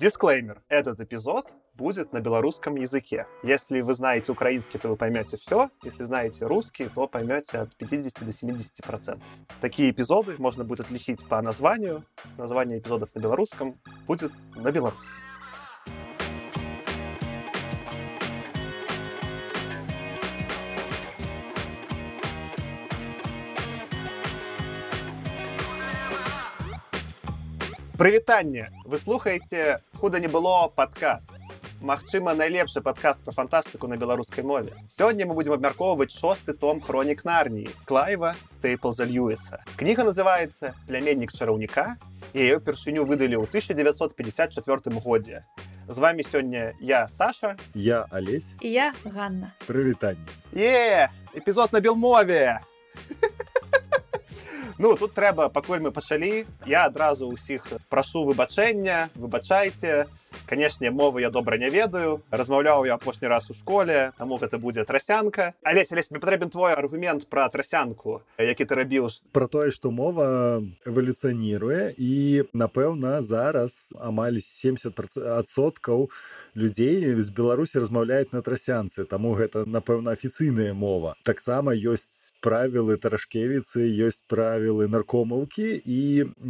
Дисклеймер. Этот эпизод будет на белорусском языке. Если вы знаете украинский, то вы поймете все. Если знаете русский, то поймете от 50 до 70 процентов. Такие эпизоды можно будет отличить по названию. Название эпизодов на белорусском будет на белорусском. Прывітанне вы слухаеце худа не было падкаст Магчыма найлепшы падкаст пра фантастыку на беларускай мове. Сёння мы будзем абмяркоўваць шосты том хронік нарніі клайва стейплза льюіса. Кніга называется пляменнік чараўніка яе ўпершыню выдалі ў 1954 годзе. З вами сёння я Саша. Я алесь. І я Ганна. Прывітанне. Е эпізод на белмове Ну тут трэба пакуль мы пачалі я адразу ўсіх прашу выбачэння выбачайце. Канешне мовы я добра не ведаю. Размаўляў я апошні раз у школе таму гэта будзе трасянка. Алесь алесь мне патрэбен твой аргумент пра трасянку які ты рабіў про тое што мова эвалюцыяніруе і напэўна зараз амаль 70соткаў людзей з беларусі размаўляюць на трасянцы. Таму гэта напэўна афіцыйная мова. Таксама ёсць правілы таражкевіцы ёсць правілы наркомаўкі і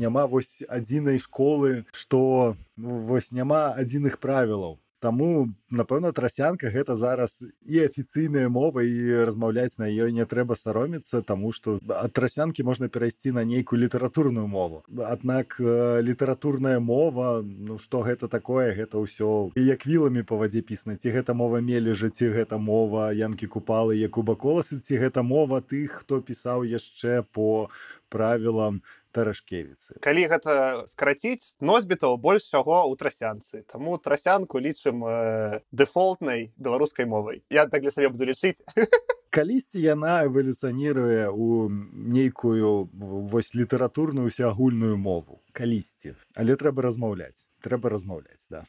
няма вось адзінай школы што ну, вось няма адзіных правілаў Таму напэўна трасянка гэта зараз і афіцыйная мова і размаўляць на ёй не трэба саромецца таму што ад трасянкі можна перайсці на нейкую літаратурную мову. Аднак літаратурная мова ну што гэта такое гэта ўсё як віламі па вадзе пісна. Ці гэта мова мелі жыцці гэта мова янкі купалы як кубаколасы ці гэта мова тых хто пісаў яшчэ по правілам таражкевіцы калі гэта скараціць носьбітаў больш усяго ў трасянцы. Таму трасянку лічым э, дэфолтнай беларускай мовай. Я так для сабе буду лічыць. Калісьці яна эвалюцыяніруе у нейкую вось літаратурную усеагульную мову. Калісьці. Але трэба размаўляць. Трэба размаўляць да.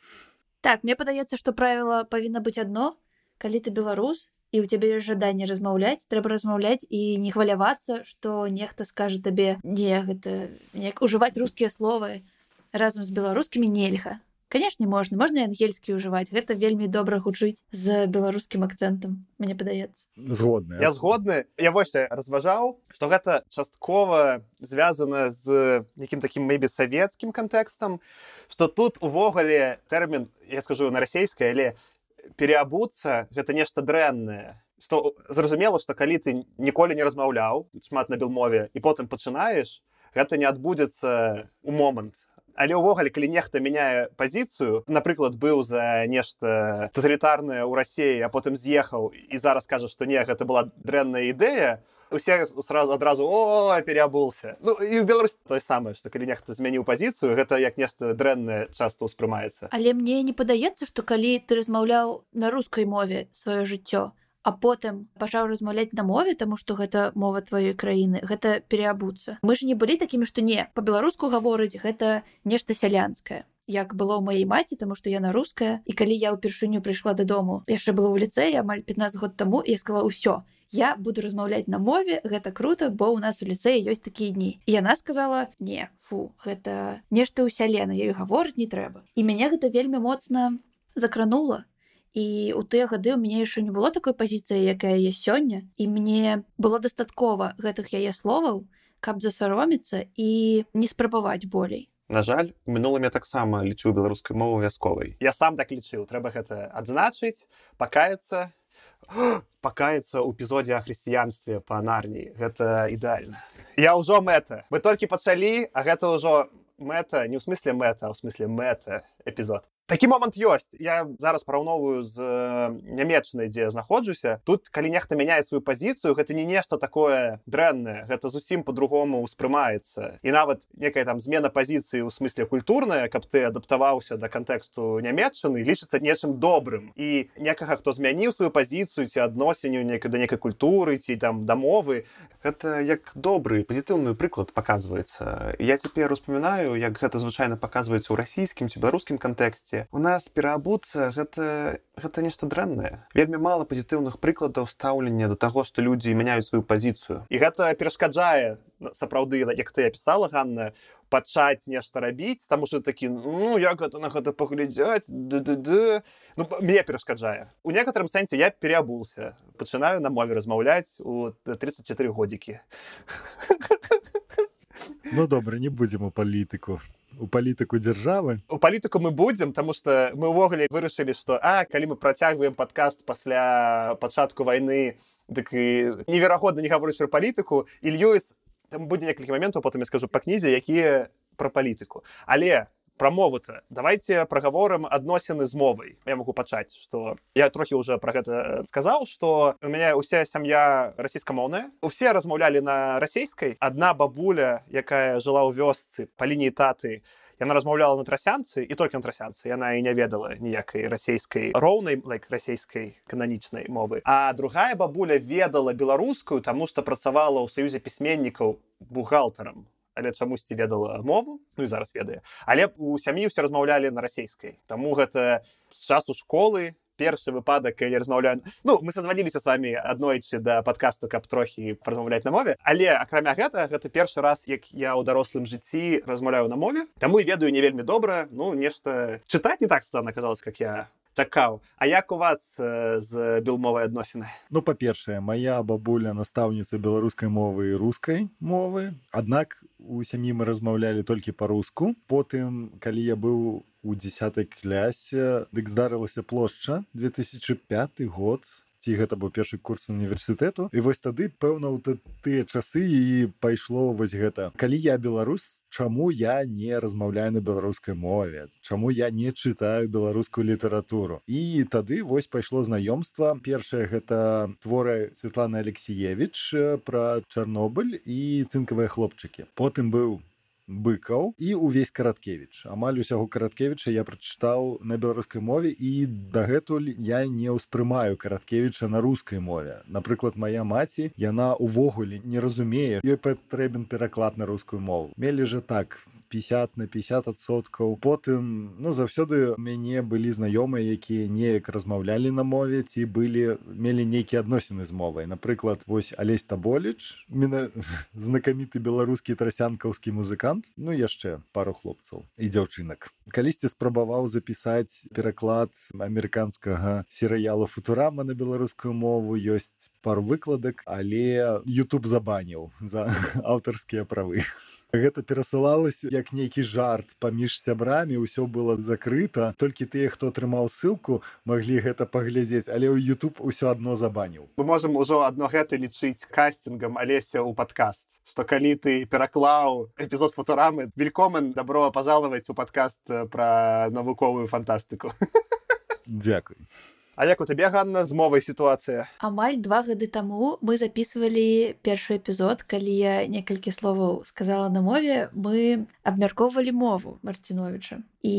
Так мне падаецца што правіла павінна быць адно. Калі ты беларус і у цябе ёсць жаданне размаўляць трэба размаўляць і не хвалявацца што нехта скажа табе не гэта як ужываць рускія словы разам з беларускімі нельга канешне можна можна ангельскі ўжываць гэта вельмі добра гучыць з беларускім акцэнтам мне падаецца згодны я згодны. Я вось разважаў што гэта часткова звязана з якім такім мэйбе савецкім кантэкстам што тут увогуле тэрмін я скажу на расійскай але переабуцца гэта нешта дрэннае што зразумела што калі ты ніколі не размаўляў шмат на белмове і потым пачынаеш гэта не адбудзецца у момант але ўвогуле калі нехта мяняе пазіцыю напрыклад быў за нешта таталітарнае ў рассіі а потым з'ехаў і зараз кажа што не гэта была дрэнная ідэя усе сразу адразу о переабулся Ну і ў Беларусь той самае што калі нехта змяніў пазіцыю гэта як нешта дрэннае часто ўспрымаецца але мне не падаецца што калі ты размаўляў на рускай мове сваё жыццё а потым пачаў размаўляць на мове таму што гэта мова тваёй краіны гэта переабуцца мы ж не былі такімі што не по-беларуску гаворыць гэта нешта сялянскае. Як было ў маей маці таму што яна руская і калі я ўпершыню прыйшла дадому яшчэ было ў ліцэі амаль 15 год таму я сказала ўсё я буду размаўляць на мове гэта круто бо у нас у ліцэі ёсць такія дні. І яна сказала не фу гэта нешта ў сяле на ёй гаворыць не трэба і мяне гэта вельмі моцна закранула. І у тыя гады у мяне яшчэ не было такой пазіцыі якая я сёння. І мне было дастаткова гэтых яе словаў каб засароміцца і не спрабаваць болей. На жаль мінулым я таксама лічу беларускай мову вясковай. Я сам так лічыў трэба гэта адзначыць пакаяцца пакаецца ў эпізодзе о хрысціянстве па нарніі гэта ідэальна я ўжо мэта мы толькі пачалі а гэта ўжо мэта не ў смысле мэта ў смысле мэта эпізод такі момант ёсць я зараз параўноўваю з нямецчанай дзе знаходжуся. Тут калі нехта мяняе сваю пазіцыю гэта не нешта такое дрэннае. Гэта зусім по-другому ўспрымаецца і нават некая там змена пазіцыі ў смысле культурная каб ты адаптаваўся да кантэксту нямецчаны лічыцца нечым добрым. І некага хто змяніў сваю пазіцыю ці адносіню некай да некай культуры ці там дамовы гэта як добры пазітыўны прыклад паказваецца. Я цяпер успамінаю як гэта звычайна паказваецца ў расійскім ці беларускім кантэксце у нас пераабуцца гэта гэта нешта дрэннае. Вельмі мала пазітыўных прыкладаў стаўлення да таго што людзі мяняюць сваю пазіцыю. І гэта перашкаджае сапраўды як ты апісала Ганна пачаць нешта рабіць таму что такі ну як гэта на гэта паглядзяць ну, мне перашкаджае. У некаторым сэнсе я переабулся. Пачынаю на мове размаўляць у 34 годзікі. Ну добра не будзем у палітыку у палітыку дзяржавы? У палітыку мы будзем тому что мы ўвогуле вырашылі что а калі мы працягваем подкаст пасля пачатку войны дык і неверагодна не гаворыць про палітыку льюіс там будзе некалькі моментаў потым я скажу па кнізе якія про палітыку. Але про мову-то. Давайте прагаворам адносіны з мовай я могу пачаць что я трохі уже про гэта сказаў что у меня уся сям'я расійскамоўная усе размаўлялі на расійскай одна бабуля якая жыла ў вёсцы по лініі таты яна размаўляла на трасянцы і только на трасянцы яна і не ведала ніякай расійскай роўнай лайк расійскай кананічнай мовы. А другая бабуля ведала беларускую таму што працавала ў саюзе пісьменнікаў бухгалтарам але чамусьці ведала мову ну і зараз ведае але у сям'і ўсе размаўлялі на расійскай таму гэта з часу школы першы выпадак калі размаўляю ну мы созваніліся с вами аднойчы да подкасту каб трохі празмаўляць на мове але акрамя гэта гэта першы раз як я ў дарослым жыцці размаўляю на мове. Таму і ведаю не вельмі добра ну нешта чытаць не так стана казалось как я чакаў. А як у вас э, з белмовай адносіны? Ну па-першае моя бабуля настаўніца беларускай мовы і рускай мовы. Аднак у сям'і мы размаўлялі толькі па-руску. Потым калі я быў у десятой клясе дык здарылася плошча 2005 год ці гэта быў першы курс універсітэту. І вось тады пэўна ў тыя часы і пайшло вось гэта. Калі я беларус чаму я не размаўляю на беларускай мове? Чаму я не чытаю беларускую літаратуру? І тады вось пайшло знаёмства. Першае гэта творы Светлана алексеевич пра чарнобыль і цынкавыя хлопчыкі. Потым быў быкаў і увесь караткевич амаль усяго караткевіча я прачытаў на беларускай мове і дагэтуль я не ўспрымаю караткевіча на рускай мове. Напрыклад моя маці яна увогуле не разумее ёй патрэбен пераклад на рускую мову. Мелі же так 50 на 50соткаў потым ну заўсёды мяне былі знаёмыя якія неяк размаўлялі на мове ці былі мелі нейкія адносіны з мовай напрыклад вось алесь таболіч мена знакаміты беларускі трасянкаўскі музыкант ну яшчэ пару хлопцаў і дзяўчынак. Калісьці спрабаваў запісаць пераклад амерыканскага серыялу футурама на беларускую мову. Ёсць пару выкладак але youtube забаніў за аўтарскія правы гэта перасылалася як нейкі жарт паміж сябрамі ўсё было закрыта толькі тыя хто атрымаў ссылку маглі гэта паглядзець але ў youtube ўсё адно забаніў мы можемм ужо адно гэта лічыць кастингам алеся ў падкаст что калі ты пераклаў эпізод футурамы велькомен добро пожаловать у падкаст пра навуковую фантастыку дзякуй А як у табе Ганна з мовай сітуацыя амаль два гады таму мы записывалі першы эпізод калі я некалькі словаў сказала на мове мы абмяркоўвалі мову марціновича і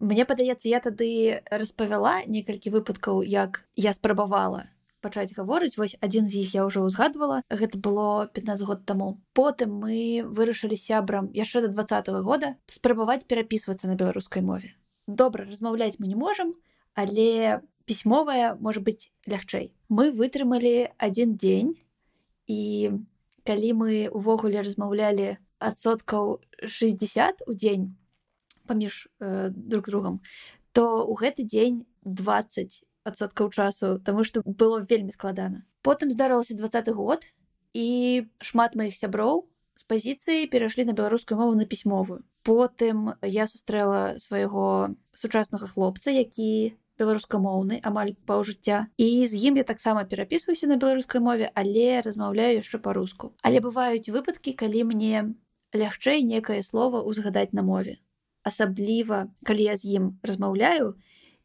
мне падаецца я тады распавяла некалькі выпадкаў як я спрабавала пачаць гаворыць. Вось адзін з іх я ўжо ўзгадвала. Гэта было 15 год таму. Потым мы вырашылі сябрам яшчэ да два -го года спрабаваць перапісвацца на беларускай мове. Добра размаўляць мы не можам але пісьмовая может быть лягчэй мы вытрымалі один дзень і калі мы увогуле размаўлялі адсоткаў 60 у дзень паміж э, друг другом то у гэты дзень 20 адсоткаў часу тому что было вельмі складана. Потым здарылася двадцаты год і шмат маіх сяброў з пазіцыі перайшлі на беларускую мову на пісьмовую. Потым я сустрэла свайго сучаснага хлопца які беларускамоўны амаль паўжыцця і з ім я таксама перапісваюся на беларускай мове. Але размаўляю яшчэ па-руску але бываюць выпадкі калі мне лягчэй некае слово узгадаць на мове. Асабліва калі я з ім размаўляю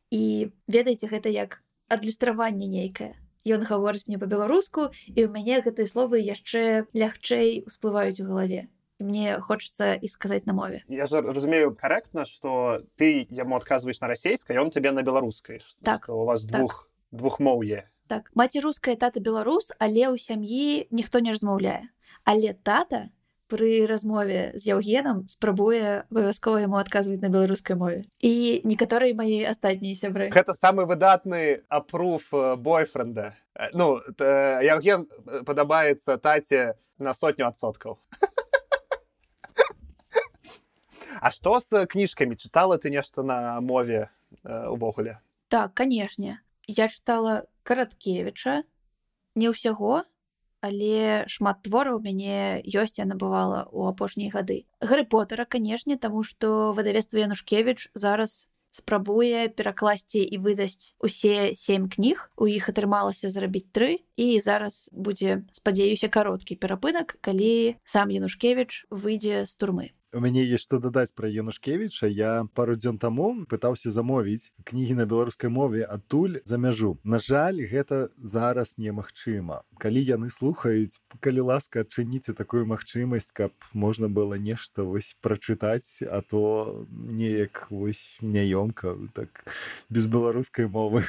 і ведаеце гэта як адлюстраванне нейкае. Ён гаворыць мне па-беларуску і ў мяне гэтыя словы яшчэ лягчэй усплываюць у галаве мне хочется і сказаць на мове. Я же разумею корректно что ты яму адказваешь на расійскай он тебе на беларускай так у вас так. двух двухмоўе так маці руская тата беларус але ў сям'і ніхто не размаўляе але тата пры размове з яўгенам спрабуе абавязкова яму адказваць на беларускай мове. І некаторыя мае астатнія сябры. Гэта самы выдатны апруф бойфренда. Ну яўген падабаецца таце на сотню адсоткаў А што з кніжкамі чытала ты нешта на мове э, увогуле? Так канешне я чытала караткевіча не ўсяго але шмат твораў мяне ёсць я набывала ў апошнія гады. Гарры потара канешне таму што выдавецтва янушкевич зараз спрабуе перакласці і выдасць усе сем кніг. У іх атрымалася зрабіць тры і зараз будзе спадзяюся кароткі перапынак калі сам янушкевич выйдзе з турмы у мяне есть што дадаць пра янушкевіча я пару дзён таму пытаўся замовіць кнігі на беларускай мове адтуль за мяжу на жаль гэта зараз немагчыма. Калі яны слухаюць калі ласка адчыніце такую магчымасць каб можна было нешта вось прачытаць а то неяк вось няёмка так без беларускай мовы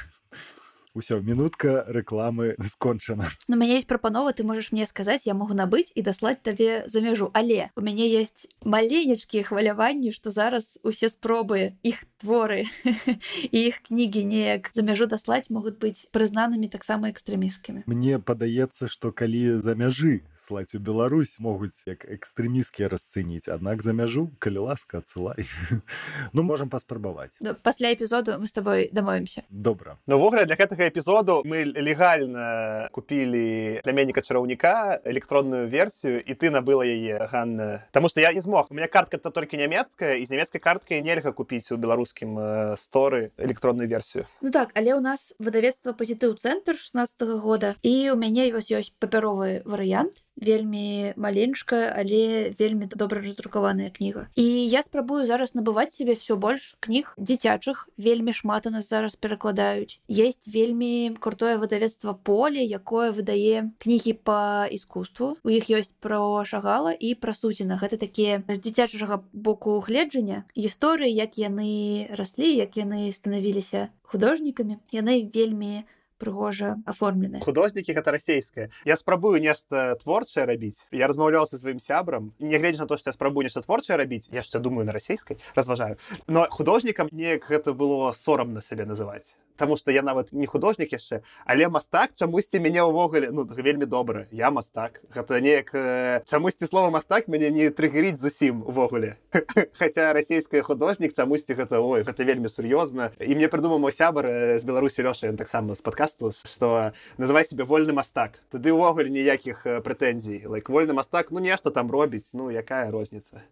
ўсё мінутка рэкламы скончана на мяне есть прапанова ты можаш мне сказаць я могу набыць і даслаць табе за мяжу але у мяне есть маленечкія хваляванні што зараз усе спробы іх творы і іх кнігі неяк за мяжу даслаць могуць быць прызнанымі таксама экстрэміскімі Мне падаецца што калі за мяжы слаць у Беларусь могуць як экстрэміскія расцэніць аднак за мяжу калі ласка адсылай ну можам паспрабаваць пасля эпізоду мы с тобой дамовімся добра новогуле для гэтага эпізоду мы легальна купілі пляменніка чараўніка электронную версію і ты набыла яе Ганна. Таму што я не змог у меня картка то толькі нямецкая і з нямецкай карткай нельга купіць у беларускім сторы электронную версію Ну так але у нас выдавецтва пазітыў цэнтр 16 -го года і у мяне вось ёсць папяровы варыянт вельмі маленькая але вельмі добра раздрукаваная кніга. І я спрабую зараз набываць себе все больш кніг дзіцячых. Вельмі шмат у нас зараз перакладаюць. Есть вельмі крутое выдавецтва поле якое выдае кнігі по искусству у іх ёсць про шагала і пра суціна гэта такія з дзіцячага боку гледжання гісторыі як яны раслі як яны станавіліся художнікамі. Яны вельмі прыгожа аформлены художнікі гэта расійская я спрабую нешта творчае рабіць я размаўляў са сваім сябрам нягледзяч на то што я спрабую нешта творчае рабіць яшчэ думаю на расійскай разважаю но художнікам неяк гэта было сорамна сабе называць Таму што я нават не художнік яшчэ але мастак чамусьці мяне ўвогуле ну вельмі добра я мастак. Гэта неяк э, чамусьці слова мастак мяне не трыгерыць зусім увогуле. Хаця расійская художнік чамусьці гэта ой гэта вельмі сур'ёзна. І мне прыдумаў мой сябар з беларусі лёша ён таксама з падкасту што называй себе вольны мастак. Тады ўвогуле ніякіх прэтэнзій. Лайк вольны мастак ну нешта там робіць ну якая розніца.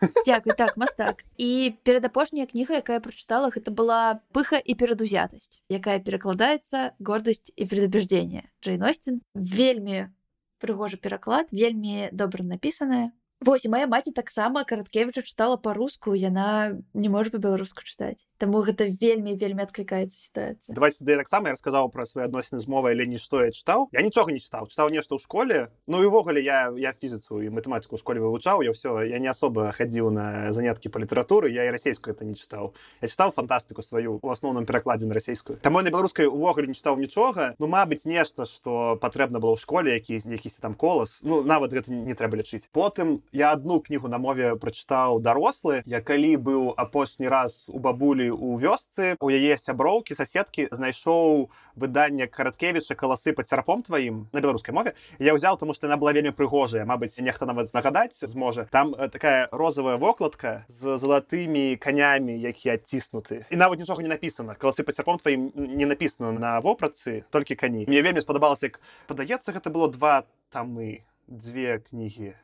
Дякую так мастак. І перадапошняя кніга якая прачытала гэта была пыха і перадузятасць гордость, якая перакладаецца гордасць і предубеждение. Джейн Остин вельмі прыгожы пераклад вельмі добра напісаная Вось моя маці таксама караткевіча чытала па-руску яна не можа па-беларуску чытаць. Таму гэта вельмі вельмі адклікаецца сітуацыя. Давайте да таксама я расказаў пра свае адносіны з мовай але нішто я чытаў. Я нічога не чытаў чытаў нешта ў школе. Ну і ўвогуле я я фізіцу і матэматыку ў школе вывучаў я ўсё я не асоба хадзіў на заняткі па літаратуры я і расійскую это не чытаў. Я чытаў фантастыку сваю у асноўным перакладзе на расійскую Таму на беларускай увогуле не чытаў нічога. Ну мабыць нешта што патрэбна было ў школе які якісьці там колас. Ну нават гэта не трэба лічыць. Потым я одну кнігу на мове прачытаў дарослы я калі быў апошні раз у бабулі у вёсцы. У яе сяброўкі соседкі знайшоў выданне караткевіча каласы под церапом тваім на беларускай мове. Я ўзяў тому что она была вельмі прыгожая. Мабыць нехта нават знагадаць зможа. Там такая розовая вокладка з залатымі канямі якія адціснуты. І нават нічога не написано каласы под церапом тваім не написано на вопратцы толькі кані. Мне вельмі спадабалася як падаецца гэта было два тамы две кнігі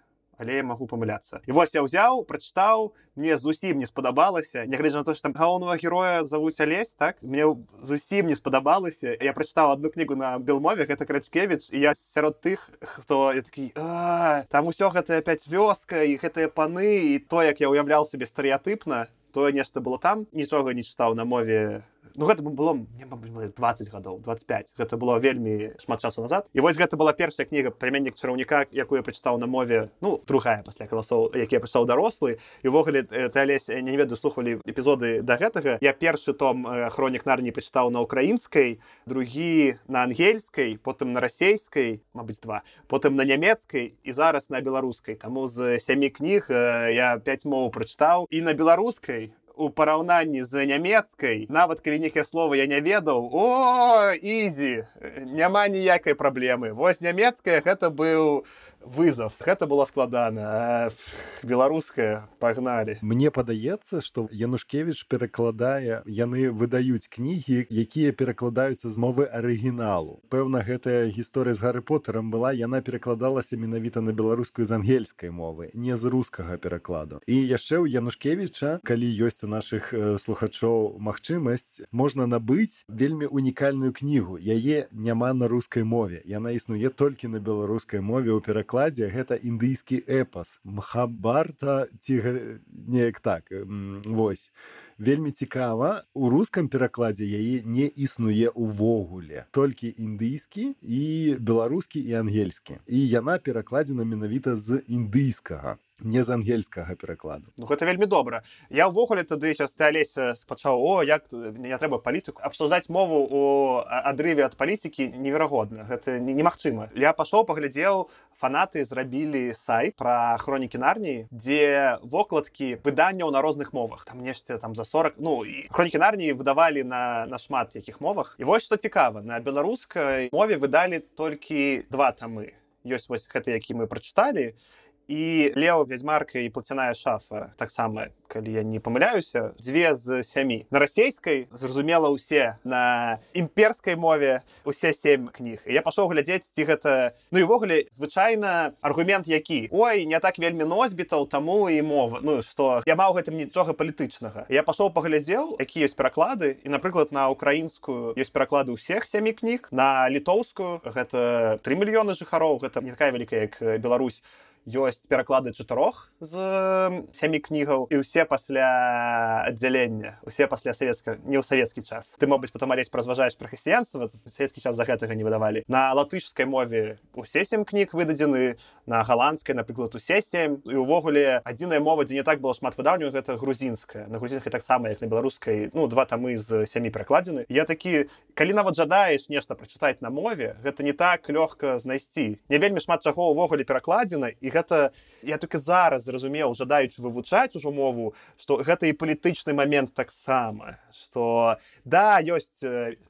але я магу памыляцца і вось я ўзяў прачытаў мне зусім не спадабалася нягледзя на то что там галоўнага героя завуць алесь так мне зусім не спадабалася я прачытаў одну кнігу на белмове гэта крачкевич і я сярод тых хто я такі там усё гэта опять вёска і гэтыя паны і то як я уяўляў сабе стэеатыпна тое нешта было там нічога не чытаў на мове Ну гэта было мне 20 гадоў 25 гэта было вельмі шмат часу назад. І вось гэта была першая кніга пляменнік чараўніка якую я прачытаў на мове ну другая пасля каласоў які я прыйшоў дарослы. І увогуле ты алесь не ведаю слухалі эпізоды да гэтага. Я першы том хронік нарні пачытаў на украінскай другі на ангельскай потым на расейскай Мабыць два потым на нямецкай і зараз на беларускай. Таму з сямі кніг я 5 моў прачытаў. І на беларускай у параўнанні з нямецкай нават калі нейкае слова я не ведаў о ізі няма ніякай праблемы. Вось нямецкая гэта быў вызов. Гэта было складана беларуская пагналі Мне падаецца што янушкевич перакладае яны выдаюць кнігі якія перакладаюцца з мовы арыгіналу. Пэўна гэтая гісторыя з гары поттером была яна перакладалася менавіта на беларускую з ангельскай мовы не з рускага перакладу. І яшчэ ў янушкевича калі ёсць у наших слухачоў магчымасць можна набыць вельмі унікальную кнігу. Яе няма на рускай мове. Яна існуе толькі на беларускай мове ў перакладзе гэта індыйскі эпас мхабарта ці неяк так восьось вельмі цікава у рускам перакладзе яе не існуе увогуле толькі індыйскі і беларускі і ангельскі. І яна перакладзена менавіта з індыйскага не з ангельскага перакладу. Ну, гэта вельмі добра. Я ўвогуле тады сейчас алесь спачаў о як не трэба палітыку абсуждаць мову у адрыве ад палітыкі неверагодна гэта немагчыма. Я пашоў паглядзеў фанаты зрабілі сайт пра хронікі нарніі дзе вокладкі выданняў на розных мовах. Там нешце там за 40 ну і хронікі нарніі выдавалі на на шмат якіх мовах. І вось што цікава на беларускай мове выдалі толькі два тамы ёсць вось гэты які мы прачыталі і лео вядзьмарка і плацяная шафа таксама калі я не памыляюся дзве з сямі на расійскай зразумела ўсе на імперскай мове усе семь кніг я пашоў глядзець ці гэта ну і ўвогуле звычайна аргумент які? Ой не так вельмі носьбітаў таму і мова ну што я маў гэтым нічога палітычнага. Я пашоў паглядзеў які ёсць пераклады і напрыклад на украінскую ёсць пераклады ўсіх сямі кніг на літоўскую гэта три мільёны жыхароў гэта не такая вялікая як Беларусь ёсць пераклады чатырох з сямі кнігаў і ўсе пасля аддзялення усе пасля савецка не ў савецкі час. Ты мабыць потом алесь празважаеш пра хрысціянства савецкі час за гэтага не выдавалі. На латышскай мове усе сем кніг выдадзены на галандскай напрыклад усе сем. І увогуле адзіная мова дзе не так было шмат выдаўню гэта грузінская. На грузінскай таксама як на беларускай ну два тамы з сямі пракладзены я такі калі нават жадаеш нешта прачытаць на мове гэта не так лёгка знайсці. Не вельмі шмат чаго ўвогуле перакладзена і гэта я только зараз зразумеў жадаючы вывучаць ужо мову что гэта і палітычны момент таксама что да ёсць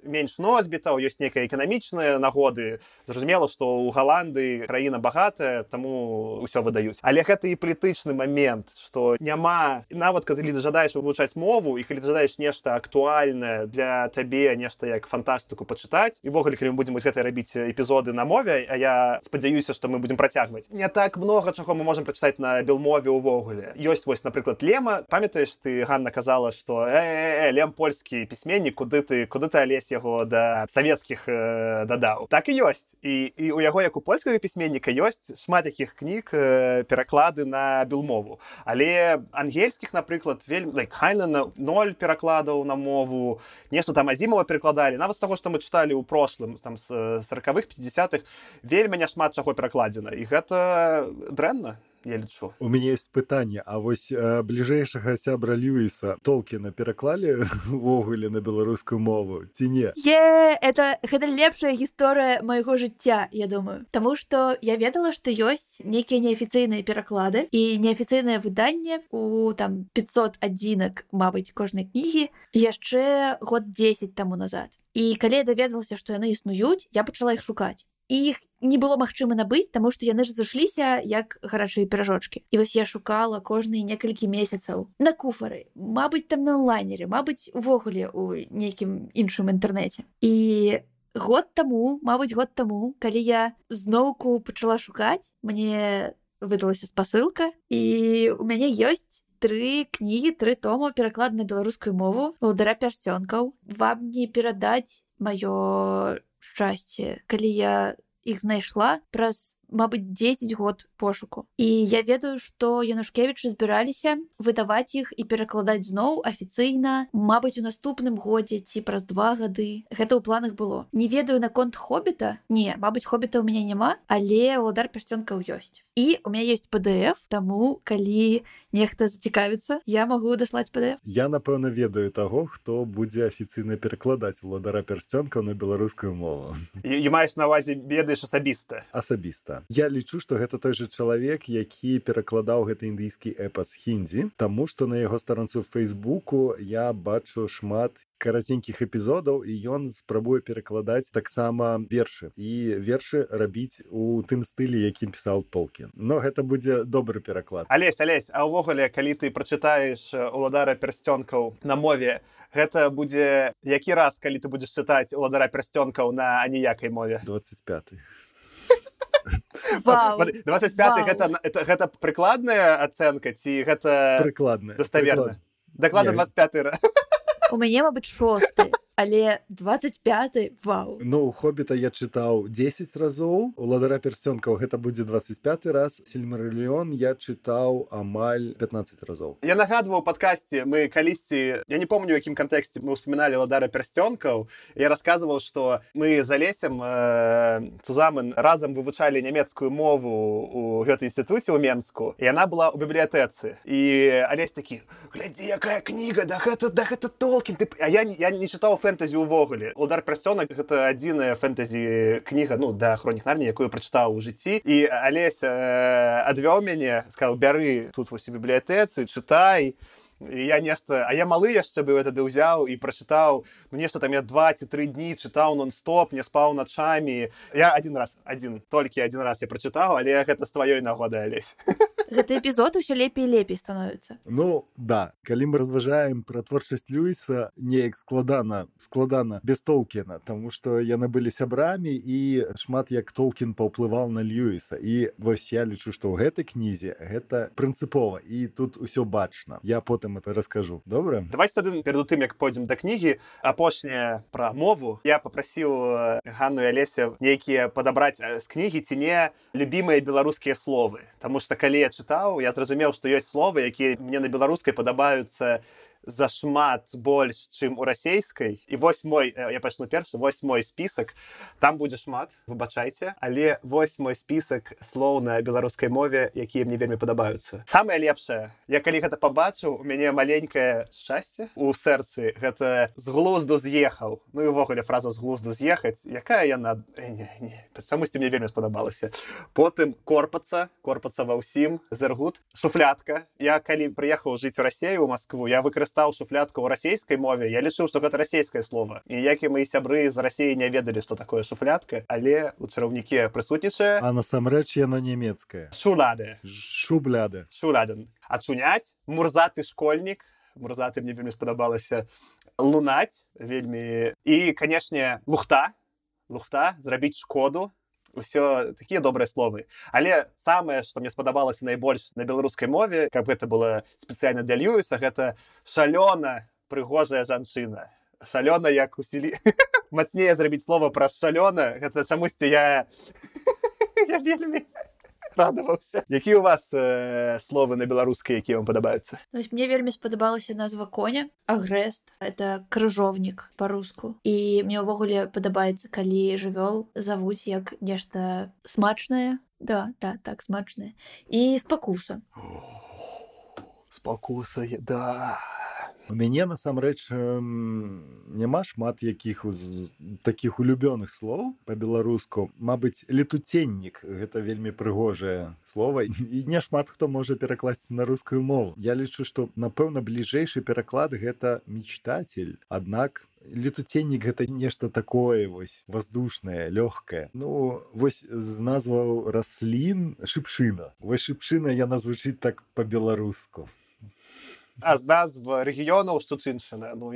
менш носьбітаў ёсць некая эканамічныя нагоды. Зразумела что у галанды краіна багатая таму ўсё выдаюць. Але гэта і палітычны момент что няма нават калі ты жадаеш вывучаць мову і калі жадаеш нешта актуальнае для табе нешта як фантастыку пачытаць івогуле калі мы будзем гэта рабіць эпізоды на мове а я спадзяюся что мы будем працягваць. Не так много чаго мы можем прачытаць на белмове ўвогуле ёсць вось напрыклад лема. Памятаеш ты Ганна казала что э, э, э, лем польскі пісьменнік куды ты куды ты алесь яго да савецкіх э, дадаў так і ёсць і, і у яго як у польскага пісьменніка ёсць шмат якіх кніг э, пераклады на белмову але ангельскіх напрыклад вельмі like, хайна на ноль перакладаў на мову. Нешта там азімова перакладалі нават з таго што мы чыталі ў прошлым там з сороквых 50-х вельмі няшмат чаго перакладзена. І гэта дрэнна я лічу у мяне есть пытанне А вось бліжэйшага сябра льюіса толкіна пераклалі увогуле на беларускую мову ці не? Е это гэта лепшая гісторыя майго жыцця я думаю. Таму что я ведала што ёсць нейкія неафіцыйныя пераклады і неафіцыйнае выданне у там 500 адзінак Мабыць кожнай кнігі яшчэ год 10 таму назад. І калі я даведалася што яны існуюць я пачала іх шукаць іх не было магчыма набыць таму што яны ж зашліся як гарачыя піражочки і вось я шукала кожныя некалькі месяцаў на куфары Мабыць там на онлайнере Мабыць увогуле у нейкім іншым інтэрнэце і год таму Мабыць год таму калі я зноўку пачала шукаць мне выдалася спасылка і у мяне ёсць тры кнігі тры тома пераклад на беларускую мову ударя пярсцёнкаў вам не перадаць маё шчасце калі я іх знайшла. Праз мабыць 10 год пошуку. І я ведаю что янушкевичы збіраліся выдаваць іх і перакладаць зноў афіцыйна Мабыць у наступным годзе ці праз два гады гэта ў планах было. Не ведаю наконт хобіта не Мабыць хобіта у мяне няма але удар пярсцёнкаў ёсць. І у меня есть PDF таму калі нехта зацікавіцца я магу даслаць PDF я напэўна ведаю таго хто будзе афіцыйна перакладаць уладара пярсцёнкаў на беларускую мову. І маеш на увазе ведаеш асабіста. Асабіста Я лічу што гэта той же чалавек які перакладаў гэты індыйскі эпас хіндзі Таму што на яго старанцу фейсбуку я бачу шмат караценькіх эпізодаў і ён спрабуе перакладаць таксама вершы. І вершы рабіць у тым стылі якім пісаў толкін. Но гэта будзе добры пераклад. Алесь алесь а ўвогуле калі ты прачытаеш уладара персцёнкаў на мове гэта будзе які раз калі ты будзеш чытаць уладара персцёнкаў на аніякай мове? 25 25 гэта гэта прыкладная ацэнка ці гэта прыкладная даставерна дакладна 25 раз у мяне мабыць шосты але 25 вау. Ну у хобіта я чытаў 10 разоў. У ладара персцёнкаў гэта будзе 25 раз. Сельмарылён я чытаў амаль 15 разоў. Я нагадваў падкасці мы калісьці я не помню якім кантэксце мы ўспаміналі ладара персцёнкаў я рассказываў что мы за лесем э, цузамын разам вывучалі нямецкую мову у гэтай інстытуце ў менску яна была у бібліятэцы. І алесь такі глядзі якая кніга да гэта да гэта толкін ты а я я не чытаў фэ фэнтэзі ўвогуле удар прасцёнак гэта адзіная фэнтэзі кніга ну да хронік нарні якую прачытаў у жыцці і алесь э, адвёў мяне сказал бяры тут вось у бібліятэцы чытай я нешта а я малы яшчэ быў тады ўзяў і прачытаў ну нешта там я два ці тры дні чытаў нон-стоп не спаў начамі я один раз один толькі один раз я прачытаў але гэта з тваёй нагоды алесь гэты эпізод усё лепей лепей становіцца ну да калі мы разважаем пра творчасць люіса неяк складана складана без толкена тому что яны былі сябрамі і шмат як толкін паўплываў на льюіса і вось я лічу што ў гэтай кнізе гэта прынцыпова і тут усё бачна. Я потым это раскажу. Добра? Давайте тады перад тым як пойдзем да кнігі апошняя пра мову. Я попрасіў ганну алеся нейкія падабраць з кнігі ці не любімыя беларускія словы. Таму што калі я чытаў я зразумеў што ёсць словы якія мне на беларускай падабаюцца зашмат больш чым у расейскай і вось мой я пачну першы вось мой спісак там будзе шмат выбачайце але вось мой спісак слоў на беларускай мове якія мне вельмі падабаюцца самае лепшае я калі гэта пабачыў у мяне маленькае шчасце у сэрцы гэта з глузду з'ехаў ну і ўвогуле фраза з глузду з'ехаць якая яна чамусьці мне вельмі спадабалася потым корпацца корпацца ва ўсім зергут. Шуфлятка. Я калі прыехаў жыць у рассею у Маскву я выкарыстаў стаў шуфлятка ў расійскай мове я лічыў што гэта расійскае слово. І які мои сябры з рассіі не ведалі што такое шуфлятка але у чараўніке прысутнічае. А насамрэч яно нямецкае шулады шубляды шуляден. Ачуняць мурзаты школьнік. Мурзаты мне вельмі спадабалася лунаць вельмі. І канешне лухта. Лухта зрабіць шкоду ўсё такія добрыя словы. Але самае што мне спадабалася найбольш на беларускай мове каб гэта было спецыяльна для льюіса гэта шалёна прыгожая жанчына шалёна як усілі мацнее зрабіць слова праз шалёна гэта чамусьці я я вельмі радаваўся які у вас э, словы на беларускай якія вам падабаюцца мне вельмі спадабалася назва коня агрэст это крыжовнік по-руску. І мне ўвогуле падабаецца калі жывёл завуць як нешта смачнае. Да да так смачнае. І спакуса спакуса да у мяне насамрэч няма шмат якіх таких улюбёных слоў по-беларуску Мабыць летуценнік гэта вельмі прыгожае слово. І не шмат хто можа перакласці на рускую мову. Я лічу што напэўна бліжэйшы пераклад гэта мечтатель аднак летуценнік гэта нешта такое вось воздушнае лёгкае Ну вось з назваў раслін шыпшына вось шыпшына яна звучыць так по-беларуску а з назв рэгіёнаў штуцынчына ну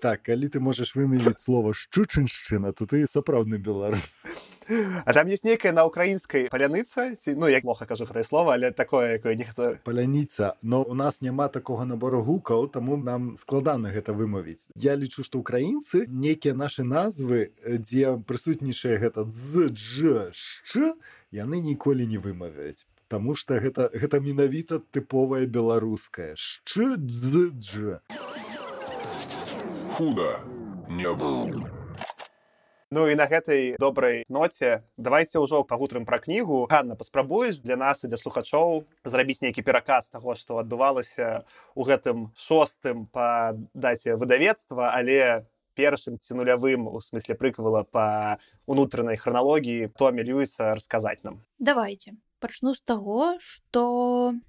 так калі ты можаш вымявіць слова шчучыншчына то ты сапраўдны беларус А там есть нейкая на украінскай паляныца ці ну як плохо кажу гэтае слово але такое якое не паляніца но у нас няма такога набору гукаў таму нам складана гэта вымавіць Я лічу што украінцы нейкія нашы назвы дзе прысутнічае гэта з дж шч яны ніколі не вымавяць Таму што гэта, гэта менавіта тыповая беларуская шчдж худа. Не быў. Ну і на гэтай добрай ноце давайте ўжо пагутрым пра кнігу. Ганна паспрабуеш для нас і для слухачоў зрабіць нейкі пераказ таго што адбывалася ў гэтым шостым па даце выдавецтва але першым ці нулявым у смысле прыквала па унутранай храналогіі томе льюіса расказаць нам. Давайте пачну з таго што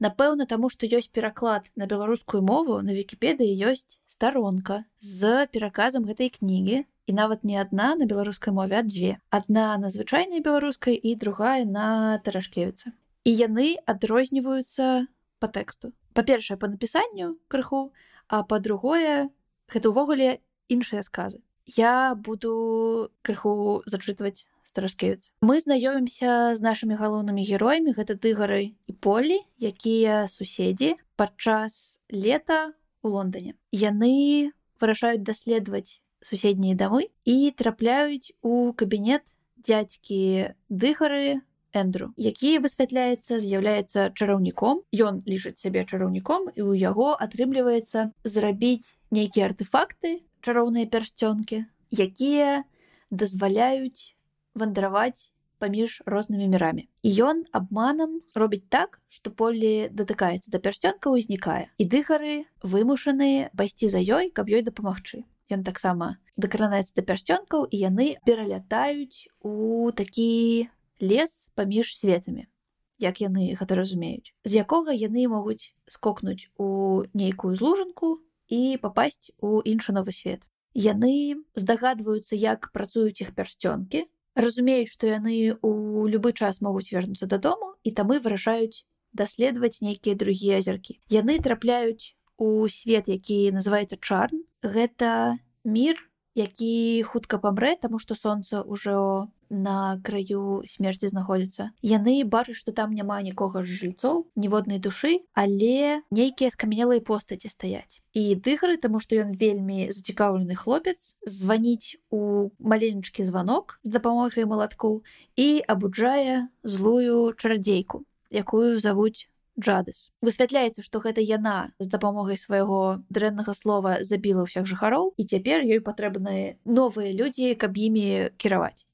напэўна таму што ёсць пераклад на беларускую мову на вкіпедыі ёсць старонка з пераказам гэтай кнігі і нават не адна на беларускай мове а дзве. Адна на звычайнай беларускай і другая на тарашкевіца і яны адрозніваюцца по тэксту. Па-першае по напісанню крыху а па-другое гэта ўвогуле іншыя сказы я буду крыху зачытваць стараскевец мы знаёмімся з нашымі галоўнымі героямі гэта дыгары і полі якія суседзі падчас лета у лондоне. Яны вырашаюць даследаваць суседнія дамы і трапляюць у кабінет дядзькі дыгары эндру які высвятляецца з'яўляецца чараўніком. Ён лічыць сябе чараўніком і ў яго атрымліваецца зрабіць нейкія артефакты чароўныя пярсцёнкі якія дазваляюць вандраваць паміж рознымі мірамі. І ён абманам робіць так што полі датыкаецца да пярсцёнка ўзнікае і дыхары вымушаны пайсці за ёй каб ёй дапамагчы. Ён таксама дакранаецца да пярсцёнкаў і яны пералятаюць у такі лес паміж светамі як яны гэта разумеюць з якога яны могуць скокнуць у нейкую злужанку і попасть у іншы новы свет. Яны здагадваюцца як працуюць іх пярсцёнкі разумеюць што яны у любы час могуць вернуцца дадому і тамы вырашаюць даследаваць нейкія другія азіркі яны трапляюць у свет які называется чарн. Гэта мир які хутка памрэ таму што сонца ўжо на краю смерці знаходзіцца яны бачаць што там няма нікога з жыльцоў ніводнай душы але нейкія скамянелыя постаці стаяць і дыгары таму што ён вельмі зацікаўлены хлопец званіць у маленечкі званок з дапамогай малатку і абуджае злую чарадзейку якую завуць джадыс высвятляецца што гэта яна з дапамогай свайго дрэннага слова забіла ўсіх жыхароў і цяпер ёй патрэбныя новыя людзі каб імі кіраваць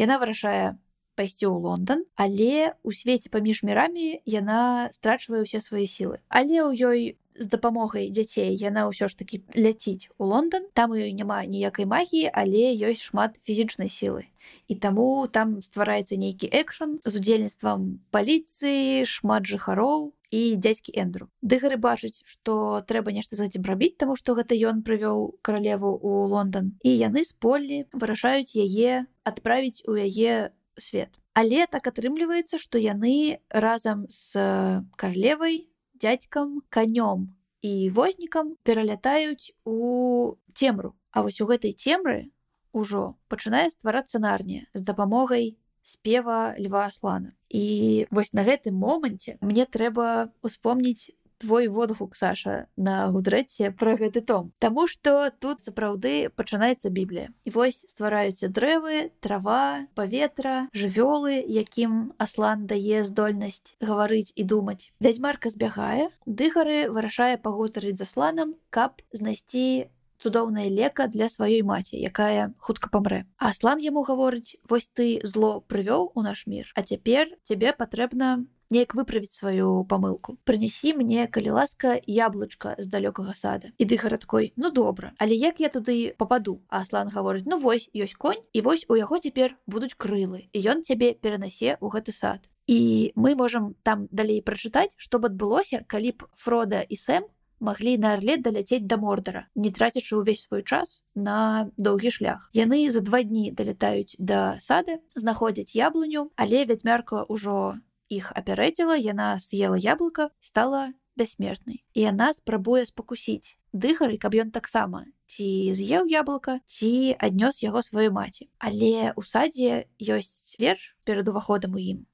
яна вырашае пайсці ў лондон але у свеце паміж мірамі яна страчвае ўсе свае сілы але ў ёй з дапамогай дзяцей яна ўсё ж таки ляціць у лондон. Там у ёй няма ніякай магіі але ёсць шмат фізічнай сілы і таму там ствараецца нейкі экшн з удзельніцтвам паліцыі шмат жыхароў і дзядзькі эндру дыгары бачыць што трэба нешта з гэтым рабіць таму што гэта ён прывёў каралеву у лондон. І яны з полі вырашаюць яе адправіць у яе свет. Але так атрымліваецца што яны разам з карлевай дядзькам канём і вознікам пералятаюць у цемру. А вось у гэтай цемры ўжо пачынае стварацца нарнія з дапамогай спева льва аслана. І вось на гэтым моманце мне трэба успомніць твой водгук Саша на гудрэце пра гэты том. Таму што тут сапраўды пачынаецца біблія. І вось ствараюцца дрэвы трава паветра жывёлы якім аслан дае здольнасць гаварыць і думаць. Вядзьмарка збягае дыгары вырашае пагутарыць за сланам каб знайсці цудоўнае лека для сваёй маці якая хутка памрэ. Аслан яму гаворыць вось ты зло прывёў у наш мір а цяпер цябе патрэбна неяк выправіць сваю памылку. Прынясі мне калі ласка яблычка з далёкага сада і ды гарадкой ну добра але як я туды попаду аслан гаворыць ну вось ёсць конь і вось у яго цяпер будуць крылы і ён цябе перанасе ў гэты сад і мы можам там далей прачытаць што б адбылося калі б фрода і сэм маглі на арле даляцець да мордара не трацячы ўвесь свой час на доўгі шлях. Яны за два дні далятаюць да сада знаходзяць яблыню але вядзьмярка ўжо іх апярэдзіла яна съела яблыка стала бяссмертнай і яна спрабуе спакусіць дыхары каб ён таксама ці з'еў яблыка ці аднёс яго сваёй маці. Але у садзе ёсць верш перад уваходам у ім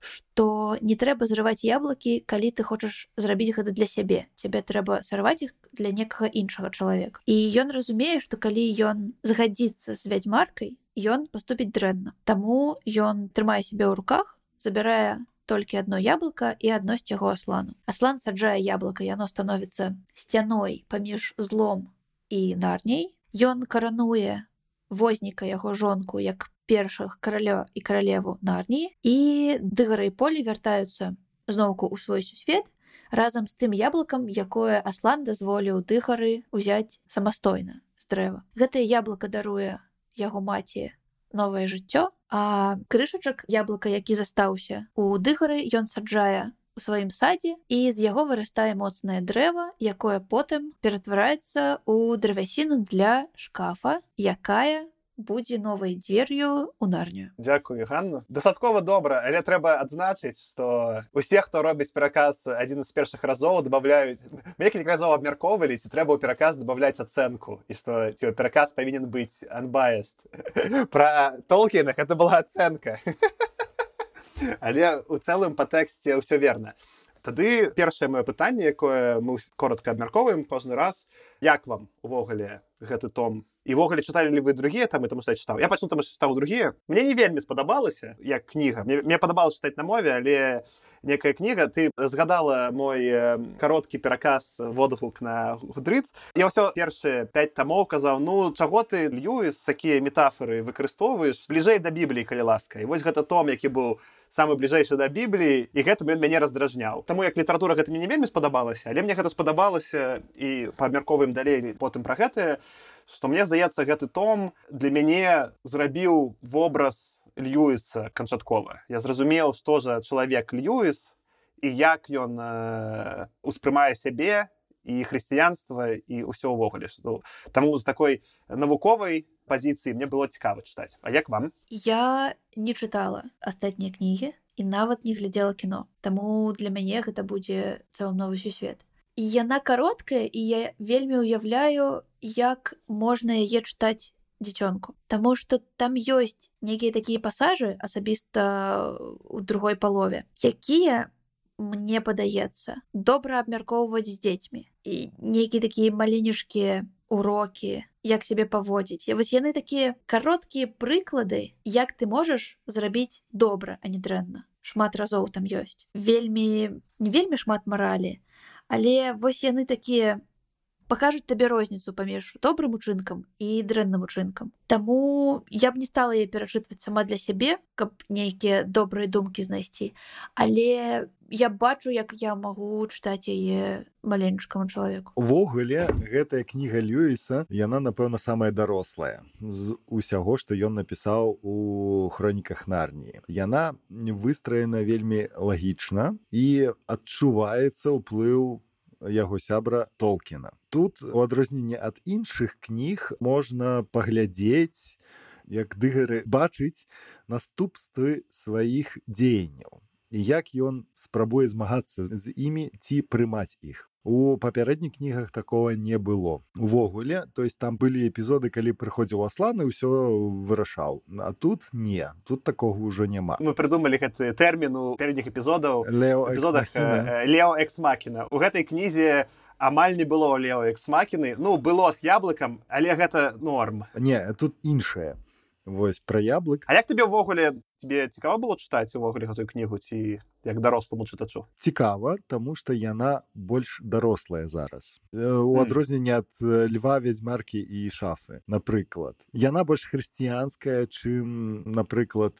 што не трэба зрываць яблыкі калі ты хочаш зрабіць гэта для сябе цябе трэба сарваць іх для некага іншага чалавека і ён разумее што калі ён згадзіцца з вядзьмаркай ён паступіць дрэнна Таму ён трымае сябе ў руках забірае толькі одно яблыка і адносць яго аслану. Аслан саджае яблыка яно становіцца сцяной паміж злом і нарней ён карануе возніка яго жонку як першых каралё і каралеву нарніі. І дыгары полі вяртаюцца зноўку ў свой сусвет разам з тым яблыкам якое аслан дазволіў дыхары ўзяць самастойна з дрэва. Гэтае яблоко даруе яго маці новае жыццё а крышачак яблыка які застаўся у дыгары ён саджае у сваім садзе і з яго вырастае моцнае дрэва якое потым ператвараецца ў дравясіну для шкафа якая будзе новай дзвер'ю у нарню Дякую Ганна. Дастаткова добра але трэба адзначыць што усе хто робіць пераказ адзін з першых разоў добавляюць некалькі разоў абмяркоўвалі ці трэба ў пераказ добавляць ацэнку і што ці пераказ павінен быць анбаест пра толкінах это была ацэнка але у цэлым па тэксце ўсё верна. Тады першае маё пытанне якое мы коротко абмяркоўваем кожны раз як вам увогуле гэты том? Івогуле чыталі ли вы другія там тому что я чытаў? Я пачну там чытаў другія. Мне не вельмі спадабалася як кніга. Мне, мне падабалось чытаць на мове але некая кніга. Ты згадала мой кароткі пераказ водгук на гудрыц я ўсё першыя 5 тамоў казаў ну чаго ты льюіс такія метафоры выкарыстоўваеш? Бліжэй да бібліі калі ласка. І вось гэта том які быў самы бліжэйшы да бібліі і гэтым ён мяне раздражняў Таму як літаратура гэта мне не вельмі спадабалася але мне гэта спадабалася і паабмярковаем далей потым пра гэтае што мне здаецца гэты том для мяне зрабіў вобраз льюіса канчаткова я зразумеў што жа чалавек льюіс і як ён э, успрымае сябе і хрысціянства і ўсё ўвогуле таму з такой навуковай пазіцыі мне было цікава чытаць. А як вам? Я не чытала астатнія кнігі і нават не глядзела кіно Таму для мяне гэта будзе цэлы новы сусвет і яна кароткая і я вельмі ўяўляю як можна яе чытаць дзіцёнку Таму што там ёсць нейкія такія пасажы асабіста у другой палове якія мне падаецца добра абмяркоўваць з дзецьмі і нейкія такія маленечкія урокі як сябе паводзіць вось яны такія кароткія прыклады як ты можаш зрабіць добра а не дрэнна шмат разоў там ёсць вельмі не вельмі шмат маралі але вось яны такія пакажуць табе розніцу паміж добрым учынкам і дрэнным учынкам Таму я б не стала я перачытваць сама для сябе каб нейкія добрыя думкі знайсці. Але я бачу як я магу чытаць яе маленечкаму чалавеку увогуле гэтая кніга льюіса яна напэўна самая дарослая з усяго што ён напісаў у хроніках нарніі. Яна выстраена вельмі лагічна і адчуваецца ўплыў яго сябра толкіна. Тут у адрозненне ад іншых кніг можна паглядзець як дыгары бачыць наступствы сваіх дзеянняў як ён спрабуе змагацца з імі ці прымаць іх у папярэдніх кнігах такого не было. Увогуле то есть там былі эпізоды калі прыходзіў асланы ўсё вырашаў. А тут не тут такого ўжо няма. Мы прыдумалі гэты тэрмін у пярэдніх эпізодаў эпізодах лео эксмакіна у гэтай кнізе амаль не было лео эксмакіны ну было з яблыкам але гэта норм. Не тут іншае. Вось пра яблык. А як табе ўвогуле тебе цікава было чытаць увогуле гэтую кнігу ці як даросламу чытачу? Цікава тому что яна больш дарослая зараз. У адрозненне ад льва вядзьмаркі і шафы напрыклад. Яна больш хрысціянская чым напрыклад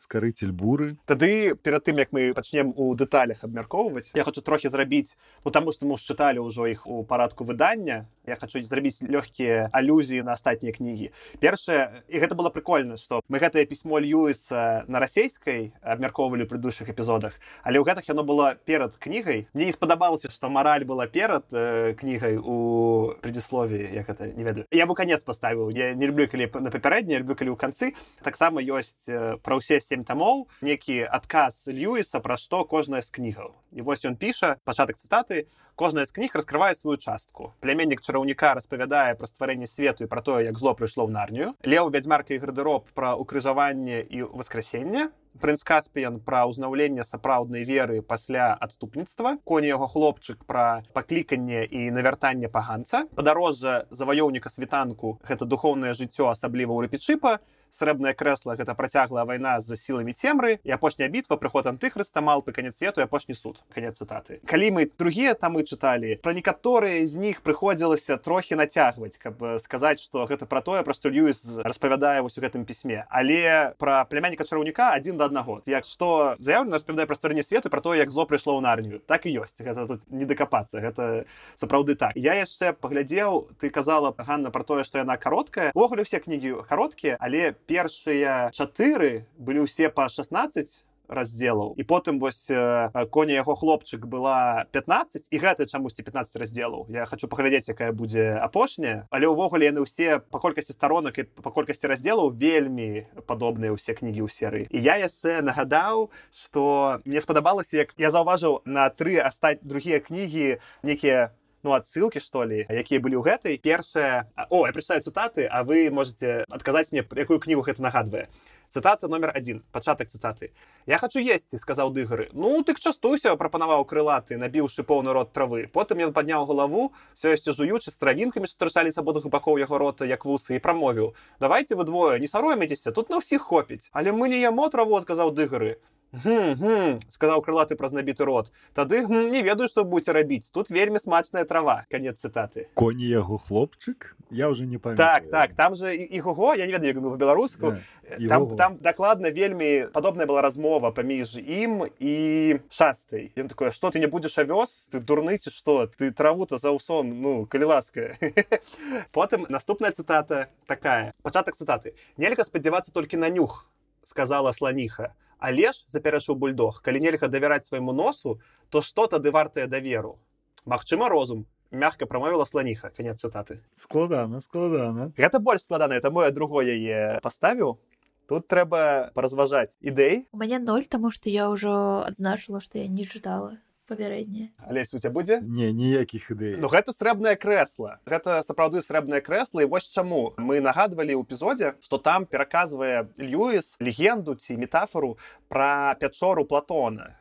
скарыцель буры. Тады перад тым як мы пачнем у дэталях абмяркоўваць я хочу трохі зрабіць ну таму што мы чыталі ўжо іх у парадку выдання я хочу зрабіць лёгкія алюзіі на астатнія кнігі. Першае і гэта было прикольно что мы гэтае пісьмо льюіса на расійскай абмяркоўвалі прыдушых эпізодах але ў гэтых яно было перад кнігай мне не спадабалася што мараль была перад э, кнігай у преддзіслові як это не ведаю я бы конец паставіў я не люблю калі на папярэдні люблю калі ў канцы таксама ёсць э, пра ўсе сем тамоў некі адказ льюіса пра што кожная з кнігаў і вось ён піша пачатак цытаты кожная з кніг раскрывае сваю частку пляменнік чараўніка распавядае пра стварэнне свету і пра тое як зло прыйшло ў нарнію леў вядзьмарка і гардероб пра укрыжаванне і воскресенне прынц каспіян пра ўзнаўленне сапраўднай веры пасля адступніцтва коні яго хлопчык пра пакліканне і навяртанне паганца падарожжа заваёўніка світанку гэта духоўнае жыццё асабліва ў рэпічыпа срэбнае крэсла гэта працяглая вайна з сіламі цемры і апошняя бітва прыход антыхрыста малпы канец свету апошні суд канец цытаты калі мы другія тамы чыталі пра некаторыя з них прыходзілася трохі нацягваць каб сказаць што гэта пра тое пра што льюіс распавядае вось у гэтым пісьме але пра племянніка чараўніка адзін да аднаго як што заяўлена распавядае пра стварэнне свету пра то як зло прыйшло ў нарнію так і ёсць гэта тут не дакапацца гэта сапраўды так. Я яшчэ паглядзеў ты казала Ганна про тое што яна кароткая увогуле все кнігі кароткія але першыя чатыры былі ўсе па 16 раздзелаў і потым вось э, коня яго хлопчык была 15 і гэта чамусьці 15 раздзелаў. Я хочу паглядзець якая будзе апошняя. Але ўвогуле яны ўсе па колькасці старонак і па колькасці раздзелаў вельмі падобныя ўсе кнігі ў серыі. І я яшчэ нагадаў что мне спадабалася як я заўважыў на тры астаць другія кнігі некія ну адсылкі што ли якія былі ў гэтай першая о я прачытаю цытаты а вы можете адказаць мне якую кнігу гэта нагадвае цытата номер один пачатак цытаты я хочу есці сказаў дыгары ну ты частуйся прапанаваў крылаты набіўшы поўны рот травы. Потым ён падняў галаву все яшчэ жуючы з травінкамі страчалі з абодах бакоў яго рота як вусы і прамовіў давайте вы двое не саромецеся тут на ўсіх хопіць але мы не яму траву адказаў дыгары сказаў крылаты праз набіты рот тады гм, не ведаю што будзе рабіць тут вельмі смачная трава. Конец цытаты коні яго хлопчык? Я уже не памятаю. так так там же іго я не ведаю по-беларуску Іго. там, там дакладна вельмі падобная была размова паміж ім і шастай ён такое что ты не будзеш авёс ты дурны ці што ты траву-то за ўсом ну калі ласка потым наступная цытата такая. Пачатак цытаты нельга спадзявацца толькі на нюх сказала сланіха але ж запярэчыў бульдог. Калі нельга давяраць свайму носу то што тады вартае даверу Магчыма розум мягко прамовіла сланіха конец цытаты складана складана. Гэта больш складана это мое другое яе паставіў тут трэба паразважаць ідэй у мяне ноль таму што я ўжо адзначыла што я не чытала папярэднія алесь у ця будзе не ніякіх ідэй Ну гэта срэбнае крэсла гэта сапраўды срэбнае крэсла і вось чаму мы нагадвалі ў эпізодзе што там пераказвае Льюіс легенду ці метафору пра пячору платона.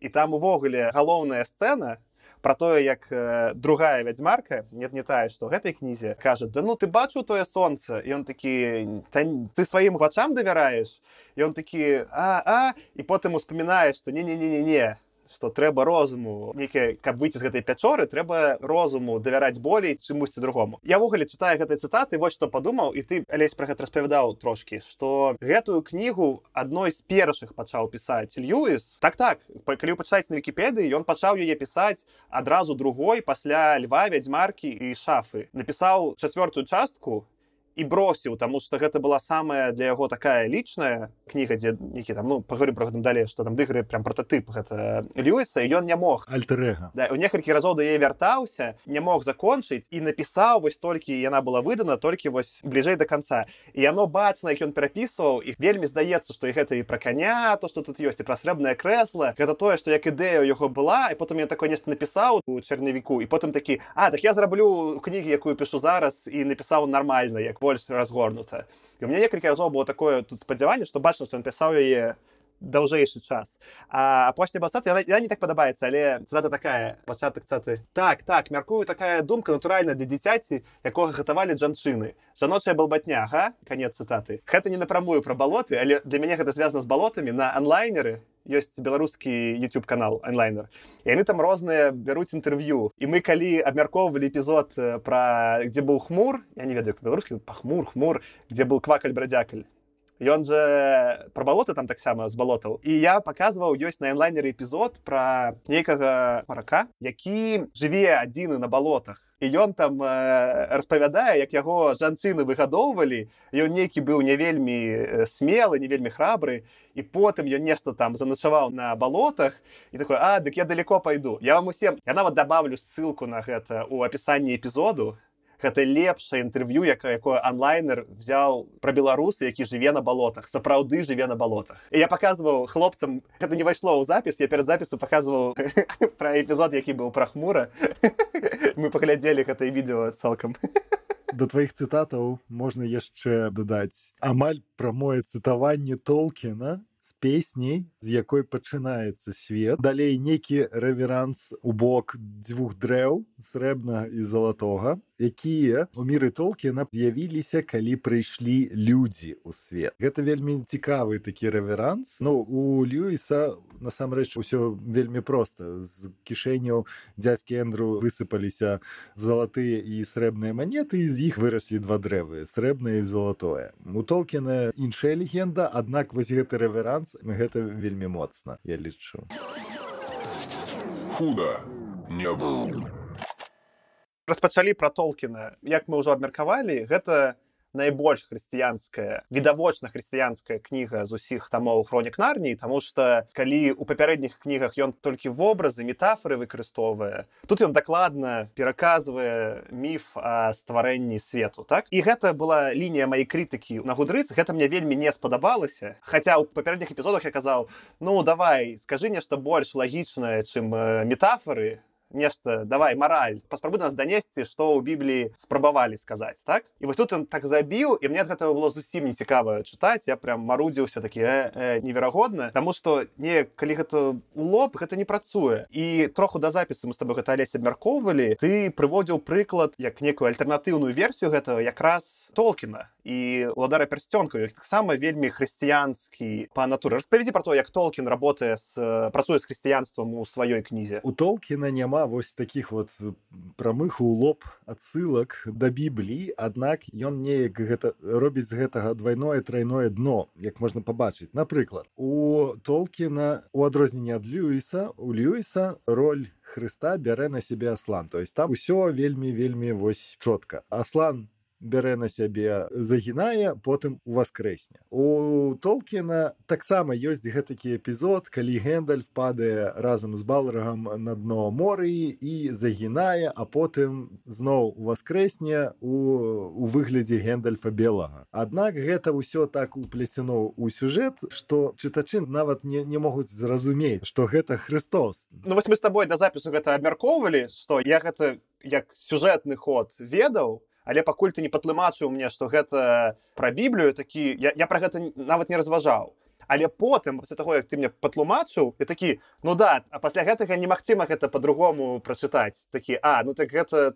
І там увогуле галоўная сцэна про тое як э, другая вядзьмарка нет не тая што гэтай кнізе кажа да ну ты бачыў тое сонца і он такі ты сваім вачам давяраеш і он такі а а? І потым успамінаеш што не не не не не што трэба розуму нейкія каб выйти з гэтай пячоры трэба розуму давяраць болей чымусьці другому. Я ввогуле чытаю гэтай цытаты вось што падумаў і ты алесь пра гэта распавядаў трошкі што гэтую кнігу адной з першых пачаў пісаць льюіс. Так так калі пачаць на вкіпедыі ён пачаў яе пісаць адразу другой пасля льва вядзьмаркі і шафы. Напісаў чацвёртую частку і бросіў таму што гэта была самая для яго такая лічная кніга дзе нейкі там ну паговорым про гэтым далей што там дыгры прям прототып гэта льюіса ён не мог. Альтерга да, у некалькі разоў да яе вяртаўся не мог закончыць і напісаў вось толькі яна была выдана толькі вось бліжэй до конца і яно бачна як ён перапісваў іх вельмі здаецца што і гэта і пра каня то што тут ёсць і пра срэбнае крэсла. Гэта тое што як ідэя ў яго была і потым я такое нешта напісаў у чарнавіку і потым такі а так я зраблю кнігі якую пішу зараз і напісаў нармальна як больш разгорнута і у меня некалькі разоў было такое тут спадзяванне што бачна што ён пісаў яе даўжэйшы час а апошні басад яна, яна не так падабаецца але цытата такая. Пачатак цаты так так мяркую такая думка натуральна для дзіцяці якога гатавалі жанчыны жаночая балбатня га канец цытаты гэта не напрамую пра балоты але для мяне гэта звязана з балотамі на онлайнеры ёсць беларускі youtube канал онлайнер яны там розныя бяруць інтэрв'ю. І мы калі абмяркоўвалі эпізод пра дзе быў хмур я не ведаю беларускі пахмур хмур дзе был квакаль брадзякаль Ён же пра балоты там таксама з балотаў і я паказваў ёсць на онлайнеры эпізод пра нейкага парака які жыве адзіны на балотах і ён там э, распавядае як яго жанчыны выгадоўвалі. Ён нейкі быў не вельмі смелы не вельмі храбры. І потым ён нешта там заначаваў на балотах і такой а дык я далеко пайду я вам усім я нават добавлю ссылку на гэта у апісанні эпізоду гэта лепшае інтэрв'ю якое якое онлайнер взял пра беларусы які жыве на балотах сапраўды жыве на балотах і я показываў хлопцам гэта не пайшло ў запіс я перад запісу показываў пра эпізод які быў пра хмура. Мы паглядзелі гэтае відео цалкам да тваіх цытатаў можна яшчэ дадаць амаль прамое цытаванне толкіна з песняй з якой пачынаецца свет. Далей нейкі рэверанс у бок дзвюх дрэў срэбна і залатога якія у міры толкіна з'явіліся калі прыйшлі людзі ў свет. Гэта вельмі цікавы такі рэверанс Ну у Льюіса насамрэч усё вельмі проста з кішэняў дзядзькі Эндру высыпаліся залатыя і срэбныя манеты з іх выраслі два дрэвы срэбнае і золотое. У толкіна іншая легенда аднак вось гэты рэверанс гэта вельмі моцна я лічу худа не было распачалі пра толкіна як мы ўжо абмеркавалі гэта найбольш хрысціянская відавочна хрысціянская кніга з усіх тамоў хронік нарніі Таму што калі у папярэдніх кнігах ён толькі вобразы метафоры выкарыстоўвае тут ён дакладна пераказвае міф о стварэнні свету так? І гэта была лінія маёй крытыкі на гудрыц гэта мне вельмі не спадабалася. Хаця ў папярэдніх эпізодах я казаў ну давай скажы нешта больш лагічнае чым метафоры нешта давай мораль паспрабуй нас данесці што ў бібліі спрабавалі сказаць так? І вось тут ён так забіў і мне ад гэтага было зусім не цікава чытаць я прям марудзіўся такі э, э, неверагодна Таму што не калі гэта у лоб гэта не працуе і троху да запісу мы с тобой гэта алесь абмяркоўвалі ты прыводзіў прыклад як некую альтэрнатыўную версію гэтага якраз толкіна і уладара пярсцёнка як таксама вельмі хрысціянскі па натуры распавядзі про то як толкін работае з працуе з хрысціянствам у сваёй кнізе у толкіна няма вось таких вот прамых у лоб адсылак да бібліі аднак ён неяк гэта робіць з гэтага двойное тройное дно як можна пабачыць. Напрыклад у толкіна у адрозненне ад льюіса у льюіса роль Хрыста бярэ на сябе аслан. То есть там усё вельмі вельмі вось чётка. Аслан бярэ на сябе загінае потым уваскрэсне у толкіна таксама ёсць гэтакі эпізод калі гэндаль падае разам з балрагам на дно морыі і загінае а потым зноў уваскрэсне у у выглядзе гэндальфа белага. Аднак гэта ўсё так уплясено ў сюжэт што чытачы нават не, не могуць зразумець што гэта Христос. Ну вось мы з табой да запісу гэта абмяркоўвалі што я гэта як сюжэтны ход ведаў але пакуль ты не патлумачыў мне што гэта пра біблію такі я, я пра гэта нават не разважаў. Але потым пасля таго як ты мне патлумачыў і такі ну да а пасля гэтага немагчыма гэта по-другому прачытаць. Такі а ну так гэта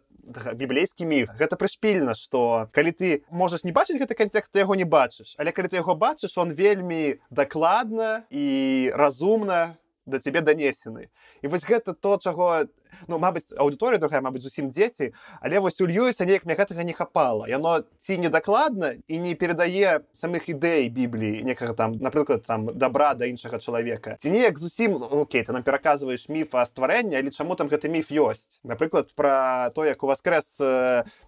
біблейскі міф. Гэта прышпільна што калі ты можаш не бачыць гэты кантэкст ты яго не бачыш. Але калі ты яго бачыш он вельмі дакладна і разумна да цябе данесены. І вось гэта то чаго ну мабыць аўдыторыя другая мабыць зусім дзеці але вось у льюіса неяк мне гэтага не хапала. Яно ці недакладна і не перадае самых ідэй бібліі некага там напрыклад там добра да іншага чалавека ці неяк зусім ну, Окей ты нам пераказваеш міф о стварэння але чаму там гэты міф ёсць? Напрыклад про то як у вас крэс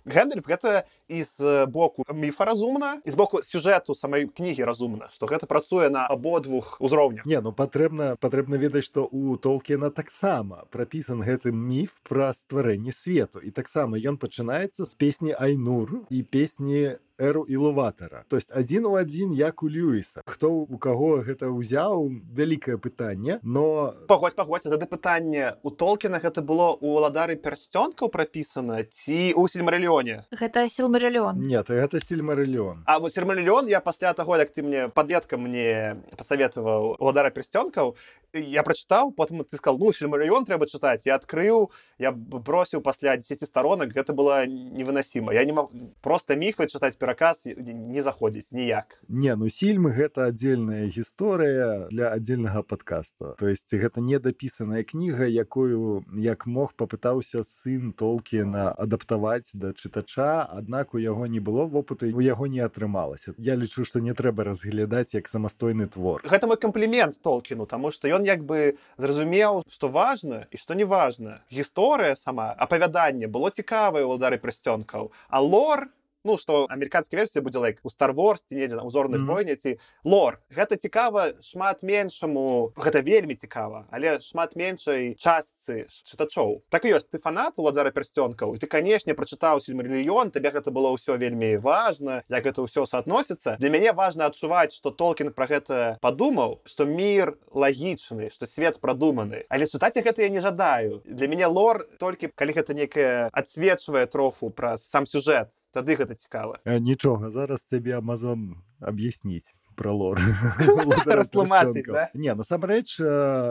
гэндальф гэта з боку міфа разумна і з боку сюжэту самай кнігі разумна што гэта працуе на абодвух узроўнях не ну патрэбна патрэбна ведаць што у толкена таксама прапісан гэты міф пра стварэнне свету і таксама ён пачынаецца з песні айнур і песні эру ілуватара то есть адзін у адзін як у льюіса хто у каго гэта ўзяў вялікае пытанне но пагодзь пагодзь тады пытанне у толкіна гэта было у уладары пярсцёнкаў прапісана ці у сельмарылёне гэта сілмарылён нет гэта сельмарылён А вось сельмарылён я пасля таго як ты мне падлетка мне пасаветаваў уладара пярсцёнкаў я прачытаў потым ты сказал ну сельмарыён трэба чытаць я адкрыў я бросіў пасля 10 сторонок гэта было невыносіма. Я не мог просто міфы чытаць пераказ не заходзіць ніяк. Не ну сільмы гэта аддзельная гісторыя для аддзельнага подкаста то есть гэта недапісаная кніга якую як мог попытаўся сын толкі на адаптаваць да чытача аднак у яго не было вопыту у яго не атрымалася. Я лічу што не трэба разглядаць як самастойны твор. Гэта мой камплімент толкіну тому что ён як бы зразумеў что важно і что не важно гісторыя сама апавяданне было цікавае ўладары прасцёнкаў а лор ну што амерыканская версія будзе лайк у старворсці недзе на узорным Мгм. войне ці лор. Гэта цікава шмат меншаму гэта вельмі цікава але шмат меншай частцы чытачоў. Так і ёсць ты фанат уладзара пярсцёнкаў і ты канешне прачытаў сельмарыльён табе гэта было ўсё вельмі важна як гэта ўсё суадносіцца для мяне важна адчуваць што толкін пра гэта падумаў што мір лагічны што свет прадуманы. Але чытаць гэта я не жадаю. Для мяне лор толькі калі гэта некае адсвечвае троху пра сам сюжэт тады гэта цікава нічога зараз цябе Амазон объясніць про лор Растлумачыць, да? не насамрэч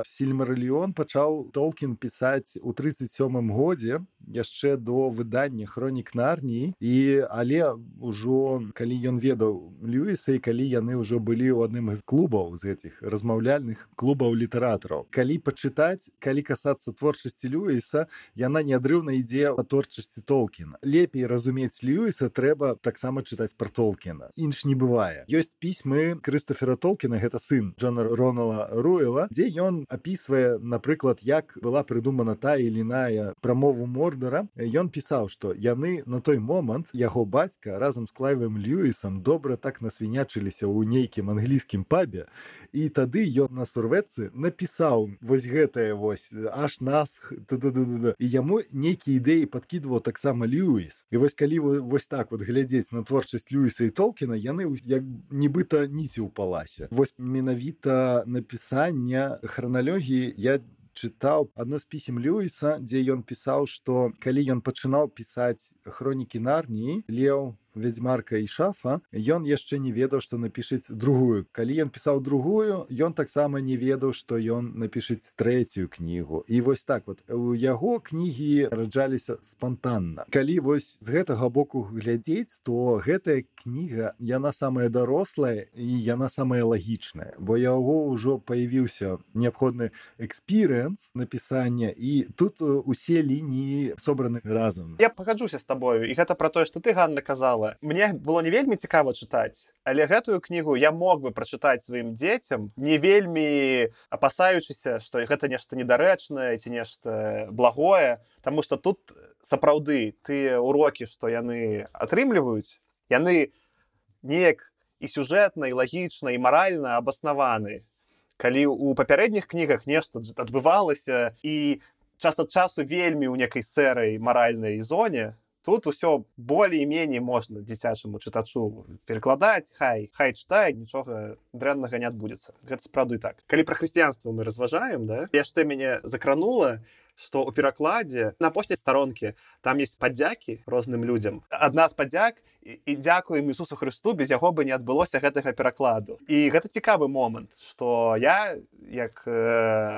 сильмарыльон пачаў толкін пісаць у 37 годзе яшчэ до выдання хронік нарніі і але ўжо калі ён ведаў льюіса і калі яны ўжо былі ў адным з клубаў з гэтых размаўляльных клубаў літаратараў. Калі пачытаць калі касацца творчасці льюіса яна неадрыўна ідзе па творчасці толкіна. Лепей разумець льюіса трэба таксама чытаць про толкіна. Інш не бывае ёсць пісьмы крыстафера толкіна гэта сын Джона ронала руэла дзе ён апісвае напрыклад як была прыдумана та или іная прамову мордара ён пісаў што яны на той момант яго бацька разам з клайвым льюісам добра так насвінячыліся ў нейкім англійскім пабе і тады ён на сурвэцы напісаў вось гэтае вось аж нас і яму нейкія ідэі падкідваў таксама льюіс. І вось калі вы вось так вот глядзець на творчасць льюіса і толкіна яны як нібыта ніці ў паласе вось менавіта напісання храналогіі я чытаў адно з пісем льюіса дзе ён пісаў што калі ён пачынаў пісаць хронікі нарніі леў вядзьмарка і шафа ён яшчэ не ведаў што напішыць другую. Калі ён пісаў другую ён таксама не ведаў што ён напішыць трэцюю кнігу. І вось так вот у яго кнігі раджаліся спонтанна калі вось з гэтага боку глядзець то гэтая кніга яна самая дарослая і яна самая лагічная. Бо яго ўжо появіўся неабходны экспірыенс напісання і тут усе лініі собраны разам. Я пагаджуся з табою і гэта про тое што ты Ганна казала цікава мне было не вельмі цікава чытаць але гэтую кнігу я мог бы прачытаць сваім дзецям не вельмі апасаючыся што гэта нешта недарэчнае ці нешта благое Таму что тут сапраўды тыя урокі што яны атрымліваюць яны неяк і сюжэтна і лагічна і маральна абаснаваны. Калі у папярэдніх кнігах нешта адбывалася і час ад часу вельмі ў некай сэрай маральнай зоне тут усё болей-меней можна дзіцячаму чытачу перакладаць хай хай чытае нічога дрэннага не адбудзецца гэта сапраўды так. Калі пра хрысціянства мы разважаем да яшчэ мяне закранула што ў перакладзе на апошняй старонкі там есть падзякі розным людзям адна з падзяк і дзякуем Ісусу Хрысту без яго бы не адбылося гэтага перакладу і гэта цікавы момант што я як э,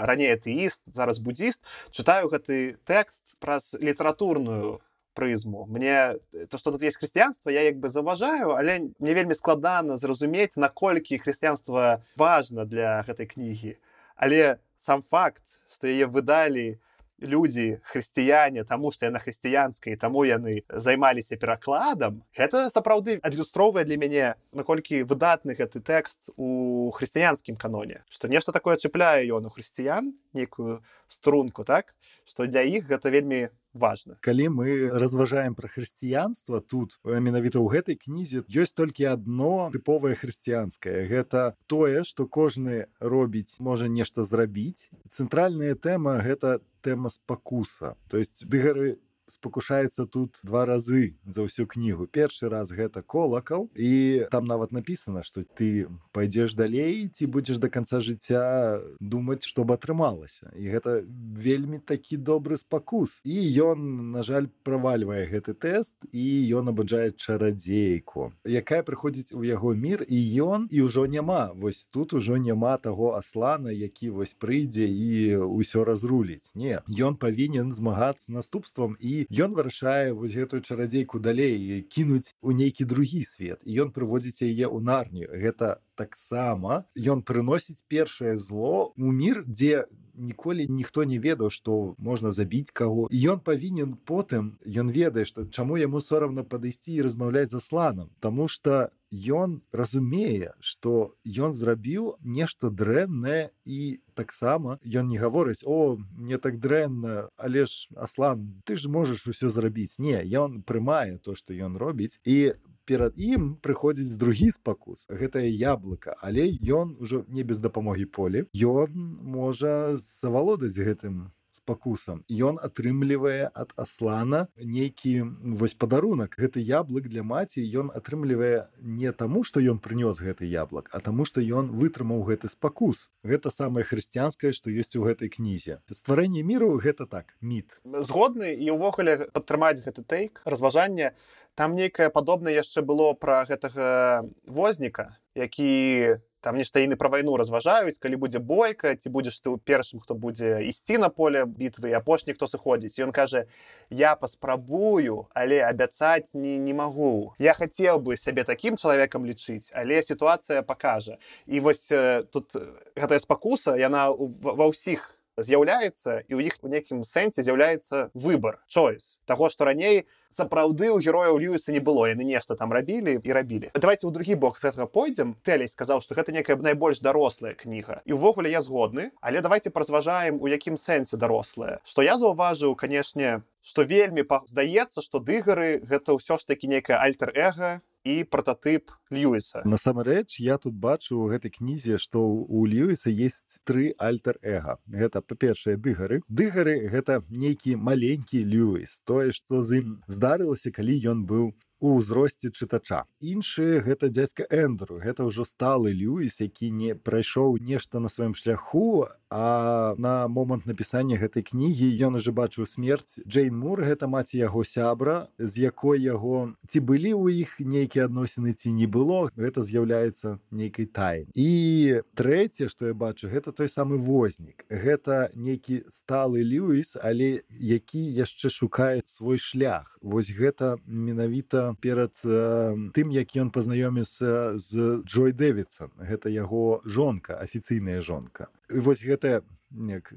раней атэіст зараз буддзіст чытаю гэты тэкст праз літаратурную прызму мне то что тут есть хрысціянства я як бы заўважаю але мне вельмі складана зразумець наколькі хрысціянства важно для гэтай кнігі. Але сам факт что яе выдалі людзі хрысціяне таму што яна хрысціянскай таму яны займаліся перакладам гэта сапраўды адлюстроўвае для мяне наколькі выдатны гэты тэкст у хрысціянскім каноне. Што нешта такое чапляе ён у хрысціян нейкую струнку так? Што для іх гэта вельмі важно. Калі мы разважаем про хрысціянства тут менавіта ў гэтай кнізе ёсць толькі одно тыповае хрысціянскае гэта тое что кожны робіць можа нешта зрабіць. Цэнтральная тэма гэта тэма спакуса. То есть дыгары спакушаецца тут два разы за ўсю кнігу. Першы раз гэта колакал і там нават написано что ты пойдзеш далей ці будзеш до конца жыцця думаць чтобы атрымалася. І гэта вельмі такі добры спакус. І ён на жаль правальвае гэты тэст і ён абаджае чарадзейку якая прыходзіць у яго мір і ён і ўжо няма. Вось тут ужо няма таго аслана які вось прыйдзе і ўсё разруліць. Не ён павінен змагацца наступствам і ён вырашае вось гэтую чарадзейку далей кінуць у нейкі другі свет і ён прыводзіць яе ў нарнію. Гэта таксама ён прыносіць першае зло у мір дзе ніколі ніхто не ведаў што можна забіць каго. І ён павінен потым ён ведае што чаму яму сорамна падысці і размаўляць за сланам Таму что ён разумее что ён зрабіў нешта дрэннае і таксама ён не гаворыць о мне так дрэнна але ж аслан ты ж можаш усё зрабіць не ён прымае то что ён робіць і перад ім прыходзіць другі спакус. Гэтае яблыка. Але ён ужо не без дапамогі полі. Ён можа завалодаць гэтым спакусам ён атрымлівае ад аслана нейкі вось падарунак гэты яблык для маці ён атрымлівае не таму што ён прынёс гэты яблык а таму што ён вытрымаў гэты спакус гэта самае хрысціянскае што ёсць у гэтай кнізе. Стварэнне міру гэта так міт. Згодны і ўвогуле падтрымаць гэты тэйк разважанне там нейкае падобнае яшчэ было пра гэтага возніка які там нешта іны пра вайну разважаюць калі будзе бойка ці будзеш ты ў першым хто будзе ісці на поле бітвы апошні хто сыходзіць. Ён кажа я паспрабую але абяцаць не не магу. Я хацеў бы сябе такім чалавекам лічыць але сітуацыя пакажа і вось тут гэтая спакуса яна ва ўсіх з'яўляецца і ў іх у нейкім сэнсе з'яўляецца выбор choice. Таго што раней сапраўды ў герояў льюіса не было яны нешта там рабілі і рабілі. Давайте ў другі бок гэтага пойдзем. Тэлей сказаў што гэта некая найбольш дарослая кніга. І ўвогуле я згодны але давайте празважаем у якім сэнсе дарослая. Што я заўважыў канешне што вельмі здаецца што дыгары гэта ўсё ж такі нейкая альтер-эга і прататып льюіса. Насамрэч я тут бачу у гэтай кнізе што у льюіса есть тры альтер-эга гэта па-першае дыгары дыгары гэта нейкі маленькі льюіс тое што з ім здарылася калі ён быў у ўзросце чытача. Іншы гэта дзядзька эндру гэта ўжо сталы льюіс які не прайшоў нешта на сваім шляху а на момант напісання гэтай кнігі ён уже бачыў смерць. Джейн мур гэта маці яго сябра з якой яго ці былі ў іх нейкія адносіны ці не было гэта з'яўляецца нейкай тайн і трэцяе што я бачу гэта той самы вознік. Гэта нейкі сталы льюіс але які яшчэ шукае свой шлях. Вось гэта менавіта перад э, тым як ён пазнаёміўся з Джой дэвідсон. Гэта яго жонка афіцыйная жонка. І вось гэтая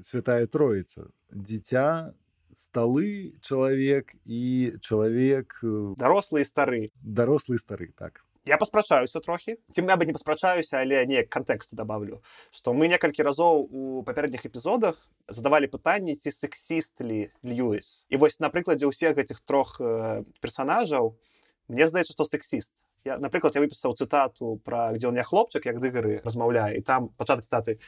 святая троіца. Дзіця сталы чалавек і чалавек дарослы стары. дарослы стары так. Я паспрачаюся трохі. Ці я бы не паспрачаюся але не кантэксту добавлю што мы некалькі разоў у папярэдніх эпізодах задавалі пытанні ці сексістлі льюіс. І вось на прыкладзе ўсіх гэтых трох э, персонажаў мне здаецца што сексіст я напрыклад я выпісаў цытату пра дзе он я хлопчык як дыгары размаўляе і там пачатак цытаты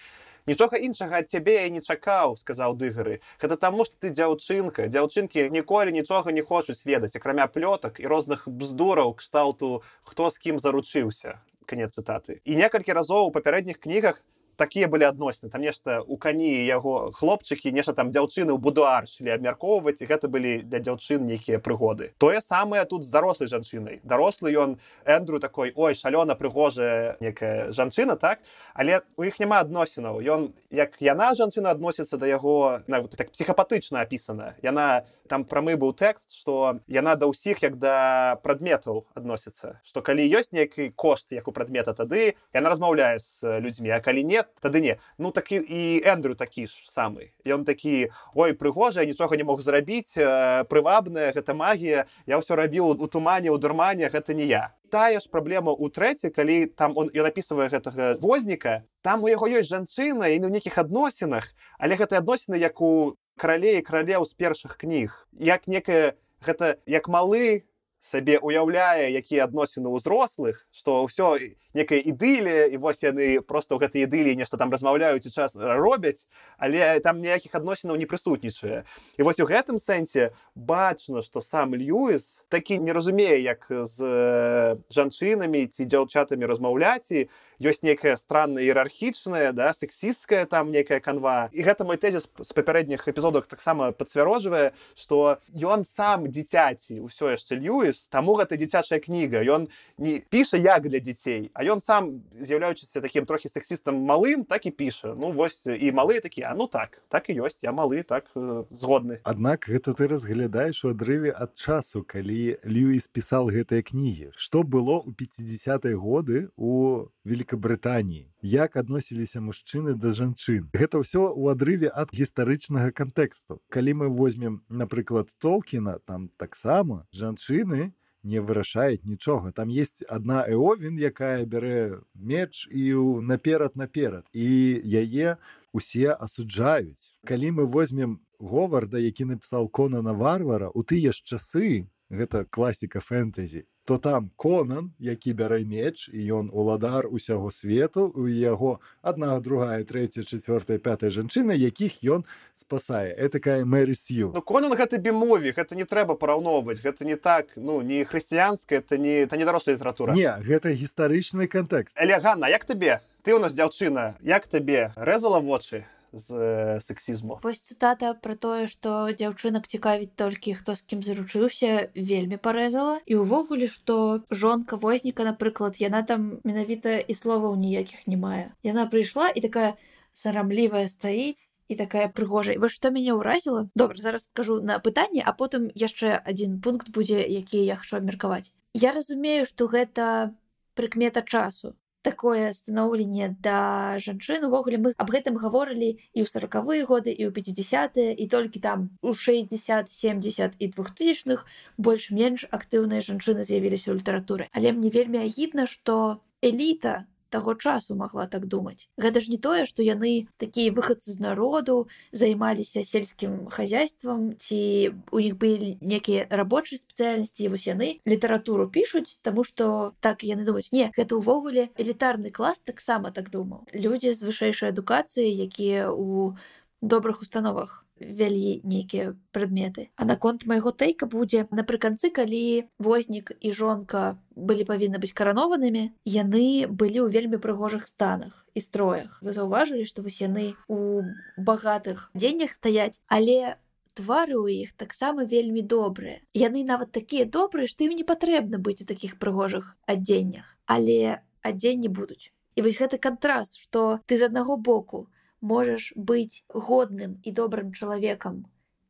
нічога іншага ад цябе я не чакаў сказаў дыгары гэта таму што ты дзяўчынка дзяўчынкі ніколі нічога не хочуць ведаць акрамя плётак і розных бздураў кшталту хто з кім заручыўся канец цытаты і некалькі разоў у папярэдніх кнігах такія былі адносіны. Там нешта у кані яго хлопчыкі нешта там дзяўчыны ў будуар шлі абмяркоўваць і гэта былі для дзяўчын нейкія прыгоды. Тое самае тут з дарослай жанчынай. Дарослы ён эндру такой ой шалёна прыгожая некая жанчына так але у іх няма адносінаў. Ён як яна жанчына адносіцца да яго на вот, так псіхапатычна апісана яна там прамы быў тэкст што яна да ўсіх як да прадметаў адносіцца. Што калі ёсць нейкі кошт як у прадмета тады яна размаўляе з людзьмі а калі нет тады не. Ну так і, эндрю такі ж самы. Ён такі ой прыгожая нічога не мог зрабіць прывабная гэта магія я ўсё рабіў у тумане у дурмане гэта не я тая ж праблема ў трэці калі там он ён напісвае гэтага возніка там у яго ёсць жанчына і ну нейкіх адносінах але гэтыя адносіны як у каралей каралеў з першых кніг. Як некая гэта як малы сабе уяўляе якія адносіны ўзрослых што ўсё некая ідылія і вось яны просто ў гэтай ідылі нешта там размаўляюць і час робяць але там ніякіх адносінаў не прысутнічае. І вось у гэтым сэнсе бачна што сам льюіс такі не разумее як з жанчынамі ці дзяўчатамі размаўляць і ёсць некая странная іерархічная да сексістская там некая канва. І гэта мой тэзіс з папярэдніх эпізодах таксама пацвярожвае што ён сам дзіцяці ўсё яшчэ льюіс таму гэта дзіцячая кніга. Ён не піша як для дзяцей а ён сам з'яўляючыся такім трохі сексістам малым так і піша ну вось і малыя такія ну так так і ёсць я малы так згодны Аднак гэта ты разглядаеш у адрыве ад часу калі льюіс пісаў гэтыя кнігі. Што было ў 50 годы у Великабрытаніі як адносіліся мужчыны да жанчын? Гэта ўсё ў адрыве ад гістарычнага кантэксту. Калі мы возьмем напрыклад толкіна там таксама жанчыны не вырашаюць нічога там есть одна эовін якая бярэ меч і наперад наперад і яе усе асуджаюць калі мы возьмем говарда які напісаў кона на варвара у тыя ж часы гэта класіка фэнтэзі то там конан які бярэ меч і ён уладар усяго свету у яго одна другая третья четвертая пятая жанчына якіх ён спасае. Этакая мэрысю ну, конан гэта бімові гэта не трэба параўноўваць гэта не так ну не хрысціянская это не это не дарослая літаратура. Не гэта гістарычны кантэкст. Элеганна як табе? Ты у нас дзяўчына як табе? Рэзала вочы з сексізму. Вось цытата про тое што дзяўчынак цікавіць толькі хто з кім заручыўся вельмі парэзала. І ўвогуле што жонка возніка напрыклад яна там менавіта і словаў ніякіх не мае. Яна прыйшла і такая сарамлівая стаіць і такая прыгожая. Вы што мяне ўразіла? Добра зараз скажу на пытанне а потым яшчэ адзін пункт будзе які я хочу абмеркаваць. Я разумею што гэта прыкмета часу такое станоўленне да жанчын увогуле. Мы аб гэтым гаворылі і ў сороквыя годы і ў 50 і толькі там у 60 70 і двухтысячных больш-менш актыўныя жанчыны з'явіліся ў літаратуры. Але мне вельмі агідна што эліта таго часу магла так думаць гэта ж не тое што яны такія выхадцы з народу займаліся сельскім хозяйствам ці у іх былі некія рабочыя спецыяльнасці вось яны літаратуру пішуць таму што так яны думаюць не гэта ўвогуле элітарны клас таксама так думаў людзі з вышэйшай адукацыі якія у добрых установах вялі нейкія прадметы. А наконт майго тэйка будзе. Напрыканцы калі вознік і жонка былі павінны быць каранованымі яны былі ў вельмі прыгожых станах і строях. Вы заўважылі што вось яны у багатых дзеннях стаяць але твары ў іх таксама вельмі добрыя. Яны нават такія добрыя што ім не патрэбна быць у такіх прыгожых адзеннях. Але адзенні будуць. І вось гэты кантраст што ты з аднаго боку можаш быць годным і добрым чалавекам.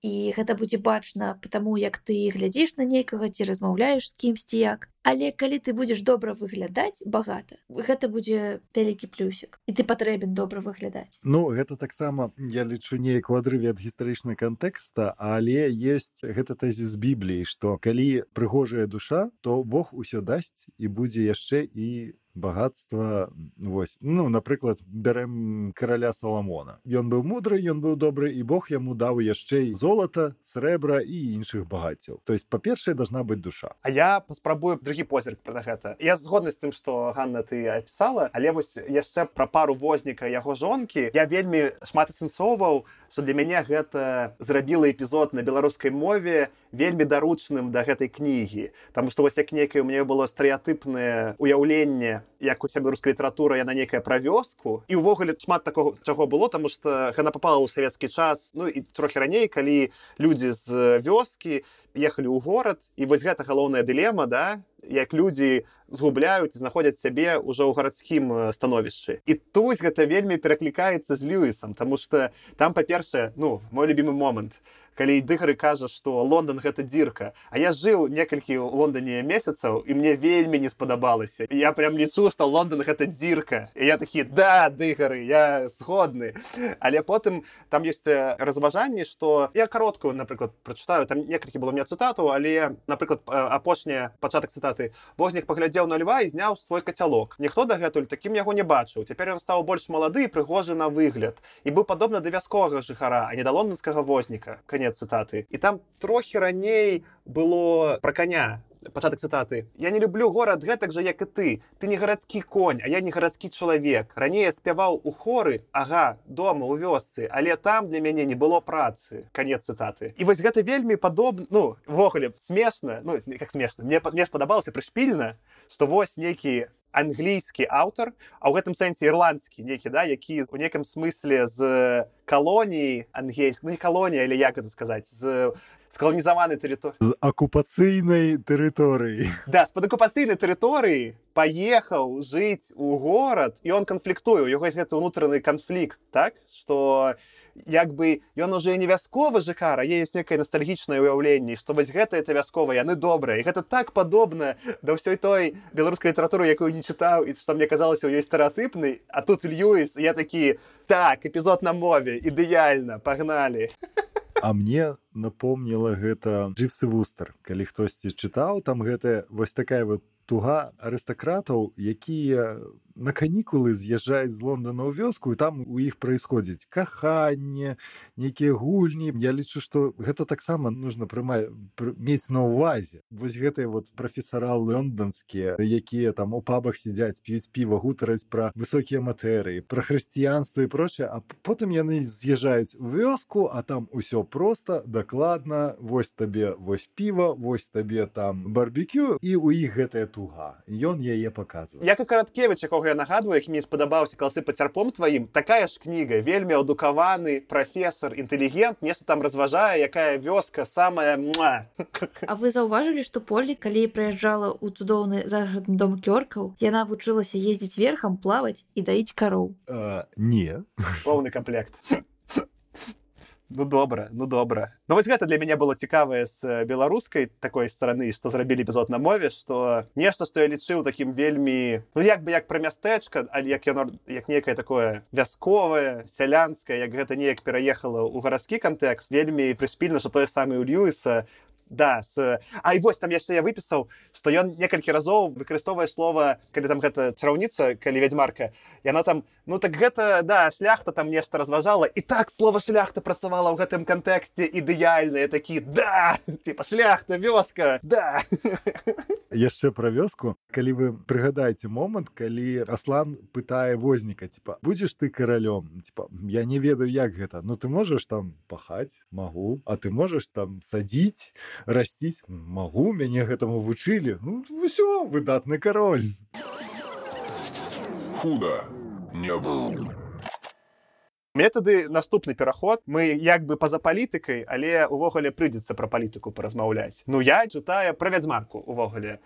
І гэта будзе бачна потому як ты глядзіш на нейкага ці размаўляеш з кімсьці як. Але калі ты будзеш добра выглядаць багата гэта будзе вялікі плюсік. І ты патрэбен добра выглядаць. Ну гэта таксама я лічу неяк у адрыве ад гістарычнай кантэкста але есть гэта тэзі з бібліі што калі прыгожая душа то Бог усё дасць і будзе яшчэ і багатства вось. Ну напрыклад бярэм караля саламона ён быў мудры ён быў добры і Бог яму даў яшчэ і золата срэбра і іншых багаццяў. То есть па-першае должна быть душа. А я паспрабую другі позірк пра гэта. Я згодны з тым што Ганна ты апісала але вось яшчэ пра пару возніка яго жонкі. Я вельмі шмат асэнсоўваў што для мяне гэта зрабіла эпізод на беларускай мове вельмі даручным да гэтай кнігі. Таму што вось як нейкае у мяне было стэеатыпнае уяўленне як у сябе руская літаратура яна некая пра вёску. І ўвогуле шмат такого чаго было таму што яна попала ў савецкі час ну і трохі раней калі людзі з вёскі ехалі ў горад. І вось гэта галоўная дылема да? Як людзі згубляюць і знаходзяць сябе ўжо ў гарадскім становішчы і тусь гэта вельмі пераклікаецца з льюісам тому что там па-першае ну мой любимы момант калі дыгары кажа што Лондон гэта дзірка А я жыў некалькі ў Лондоне месяцаў і мне вельмі не спадабалася я прям лічу што Лондон гэта дзірка і я такі да дыгары я сходны але потым там ёсць разважанні што я кароткую напрыклад прачытаю там некалькі было мне цытату але напрыклад апошняя пачатак цытаты вознік паглядзеў на льва і зняў свой кацялок ніхто дагэтуль такім яго не бачыў. Цяпер ён стаў больш малады прыгожы на выгляд. І быў падобна да вясковага жыхара а не да лондонскага возніка канец канец цытаты і там трохі раней было пра коня пачатак цытаты я не люблю горад гэтак жа як і ты. Ты не гарадскі конь а я не гарадскі чалавек. Раней спяваў у хоры ага дома у вёсцы але там для мяне не было працы канец цытаты. І вось гэта вельмі падобна ну ввогуле смешна ну как смешна мне мне спадабалася прышпільна што вось нейкі англійскі аўтар а ў гэтым сэнсе ірландскі нейкі да які у некім смысле з калоніі ангельск ну не калонія или як это сказаць з скаланізаванай тэрыторыі з акупацыйнай тэрыторыі да з-пад акупацыйнай тэрыторыі паехаў жыць у горад і он канфліктуе у яго гэты ўнутраны канфлікт так? Что як бы ён уже не вясковы жыхара есть некае ностальгічнае ўяўленне што вось гэта это вяскова яны добрыя. Гэта так падобна да ўсёй той беларускай літаратуры якую не чытаў і што мне казалася у ёй стэеатыпны а тут льюіс я такі так эпізод на мове ідэальна пагналі А мне напомніла гэта дживсы вустер калі хтосьці чытаў там гэта вось такая вот туга арыстакратаў якія на канікулы з'язджаюць з Лондона ў вёску і там у іх праисходзіць каханне нейкія гульні. Я лічу што гэта таксама нужно прымаць мець на ўвазе. Вось гэтыя вот прафесара лондонскія якія там у пабах сядзяць п'юць піва гутараць пра высокія матэрыі пра хрысціянства і прочее а потым яны з'язджаюць у вёску а там усё просто дакладна. Вось табе вось піва вось табе там барбекю і у іх гэтая туга. Ён яе паказвае. Як і караткевич якога каго я нагадваю які мне спадабаўся класы па цярпом тваім такая ж кніга вельмі адукаваны прафесор інтэлігент нешта там разважае якая вёска самая муа. А вы заўважылі што полі калі прыязджала ў цудоўны загадны дом кёркаў яна вучылася ездзіць верхам плаваць і даіць кароў А, не. Поўны камплект Ну добра ну добра Ну вось гэта для мяне было цікавае з беларускай такой стороны што зрабілі эпізод на мове што нешта што я лічыў такім вельмі ну як бы як пра мястэчка але як яно як некае такое вясковае сялянскае як гэта неяк пераехала ў гарадскі кантэкст вельмі прыспільна што тое самае у льюіса да с а і вось там яшчэ я выпісаў што ён некалькі разоў выкарыстоўвае слова калі там гэта чараўніца калі вядзьмарка яна там ну так гэта да шляхта там нешта разважала і так слова шляхта працавала ў гэтым кантэксце ідэальныя такі да типа шляхта вёска да яшчэ пра вёску. Калі вы прыгадаеце момант калі аслан пытае возніка типа будзеш ты каралём типа я не ведаю як гэта. Ну ты можаш там пахаць магу а ты можаш там садзіць расціць магу мяне гэтаму вучылі ну ўсё выдатны кароль худо не было. метады наступны пераход мы як бы па-за палітыкай але увогуле прыйдзецца пра палітыку паразмаўляць. Ну я чытаю пра вядзьмарку увогуле.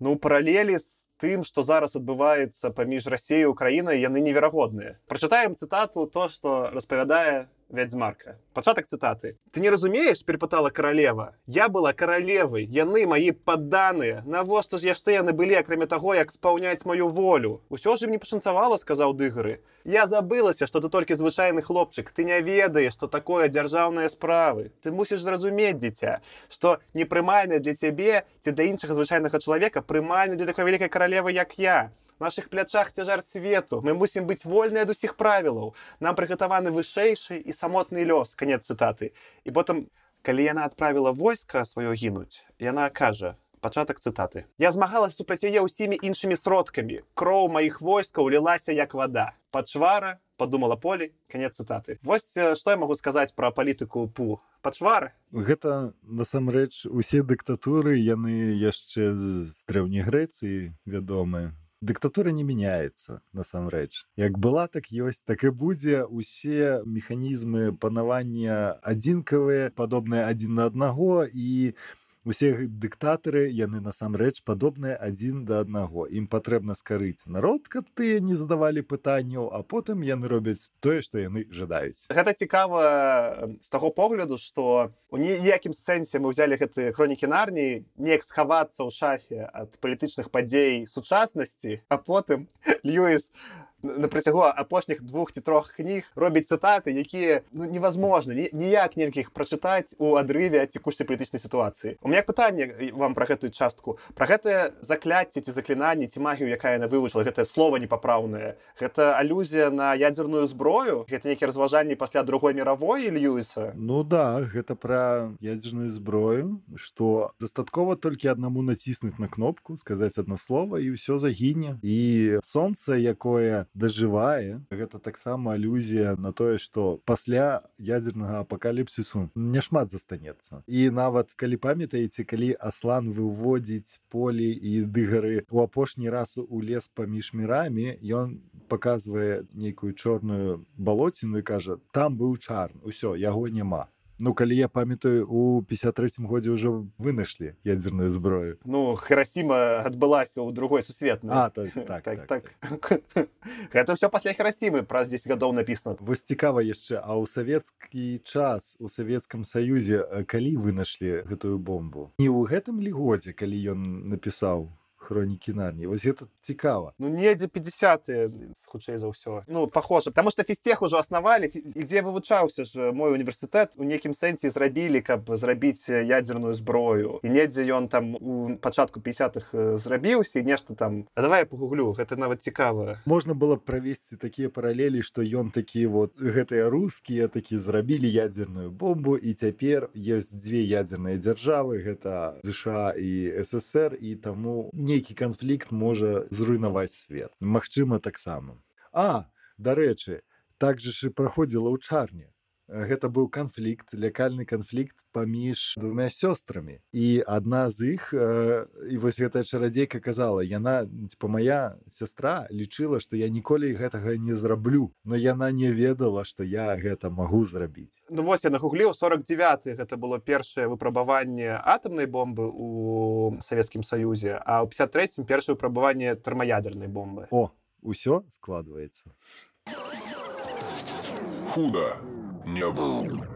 Ну паралелі з тым што зараз адбываецца паміж рассею украінай яны неверагодныя. Прачытаем цытату то што распавядае вядзьмарка пачатак цытаты ты не разумееш перепытала каралева я была каралевай яны маі падданыя навошта ж яшчэ яны былі акрамя таго як спаўняць маю волю? Усё ж ім не пашанцавала сказаў дыгары. Я забылася што ты толькі звычайны хлопчык. Ты не ведаеш што такое дзяржаўныя справы. Ты мусіш зразумець дзіця што непрымальна для цябе ці да іншага звычайнага чалавека прымальна для такой вялікай каралевы як я наших плячах цяжар свету. Мы мусім быць вольныя ад усіх правілаў. Нам прыгатаваны вышэйшы і самотны лёс. Канец цытаты. І потым калі яна адправіла войска сваё гінуць яна кажа пачатак цытаты. Я змагалась супраць яе ўсімі іншымі сродкамі. Кроў маіх войскаў лілася як вада. Пачвара подумала полі канец цытаты. Вось што я магу сказаць пра палітыку пу. Пачвары гэта насамрэч усе дыктатуры яны яшчэ з дрэўняй грэцыі вядомыя дыктатура не мяняецца насамрэч як была так ёсць так і будзе усе механізмы панавання адзінкавыя падобныя адзін на аднаго і усе дыктатары яны насамрэч падобныя адзін да аднаго. Ім патрэбна скарыць народ каб ты не задавалі пытанняў а потым яны робяць тое што яны жадаюць. Гэта цікава з таго погляду што у ніякім сэнсе мы взяли гэты хронікі нарні неяк схавацца ў шафе ад палітычных падзей сучаснасці а потым льюіс на працягу апошніх двух ці трох кніг робіць цытаты якія ну, невозможно ніяк нельга іх прачытаць у адрыве цікушай палітычнай сітуацыі у меня пытанне вам про гэтую частку про гэтае закляцце ці заклінанне ці магію якая яна вывучыла гэтае слово непапраўнае гэта алюзія на ядзерную зброю гэта нейкі разважанні пасля другой мировой льюіса? Ну да гэта пра ядзерную зброю что дастаткова толькі аднаму націснуць на кнопку сказаць одно слово і ўсё загіне і солнце якое дажывае гэта таксама алюзія на тое што пасля ядернага апакаліпсісу няшмат застанецца і нават калі памятаеце калі аслан выводзіць полі і дыгары у апошні раз у лес паміж мірамі ён показвае нейкую чорную балоціну і кажа там быў чарн усё яго няма Ну калі я памятаю у 53 годзе ўжо вынайшлі ядзерную зброю Ну храсіма адбылася ў другой сусветна а, так, так, так, так, так. гэта ўсё пасля храсімы праз 10 гадоў напісана вось цікава яшчэ а ў савецкі час у савецкам саюзе калі вынайшлі гэтую бомбу? Не ў гэтым лі годзе калі ён напісаў хронікі нарні вось это цікава ну недзе 50 хутчэй за ўсё ну похоже потому что фістех ужо аснавалі і дзе вывучаўся ж мой універсітэт у нейкім сэнсе зрабілі каб зрабіць ядзерную зброю і недзе ён там у пачатку 50-х зрабіўся і нешта там. А давай я погуглю гэта нават цікава можна было правесці такія паралелі што ён такі вот гэтыя рускія такі зрабілі ядзерную бомбу і цяпер ёсць дзве ядзерныя дзяржавы гэта ЗША і ссср і таму не нейкі канфлікт можа зруйнаваць свет. Магчыма таксама. А дарэчы так жа ж і праходзіла ў чарне гэта быў канфлікт лякальны канфлікт паміж двумя сёстрамі і адна з іх э, і вось гэтая чарадзейка казала яна типа моя сястра лічыла што я ніколі гэтага не зраблю но яна не ведала што я гэта магу зрабіць Ну вось я нагугліў 49 гэта было першае выпрабаванне атамнай бомбы у савецкім саюзе а ў 53 першае выпрабаванне тэрмаядернай бомбы. О усё складваецца Худо не было.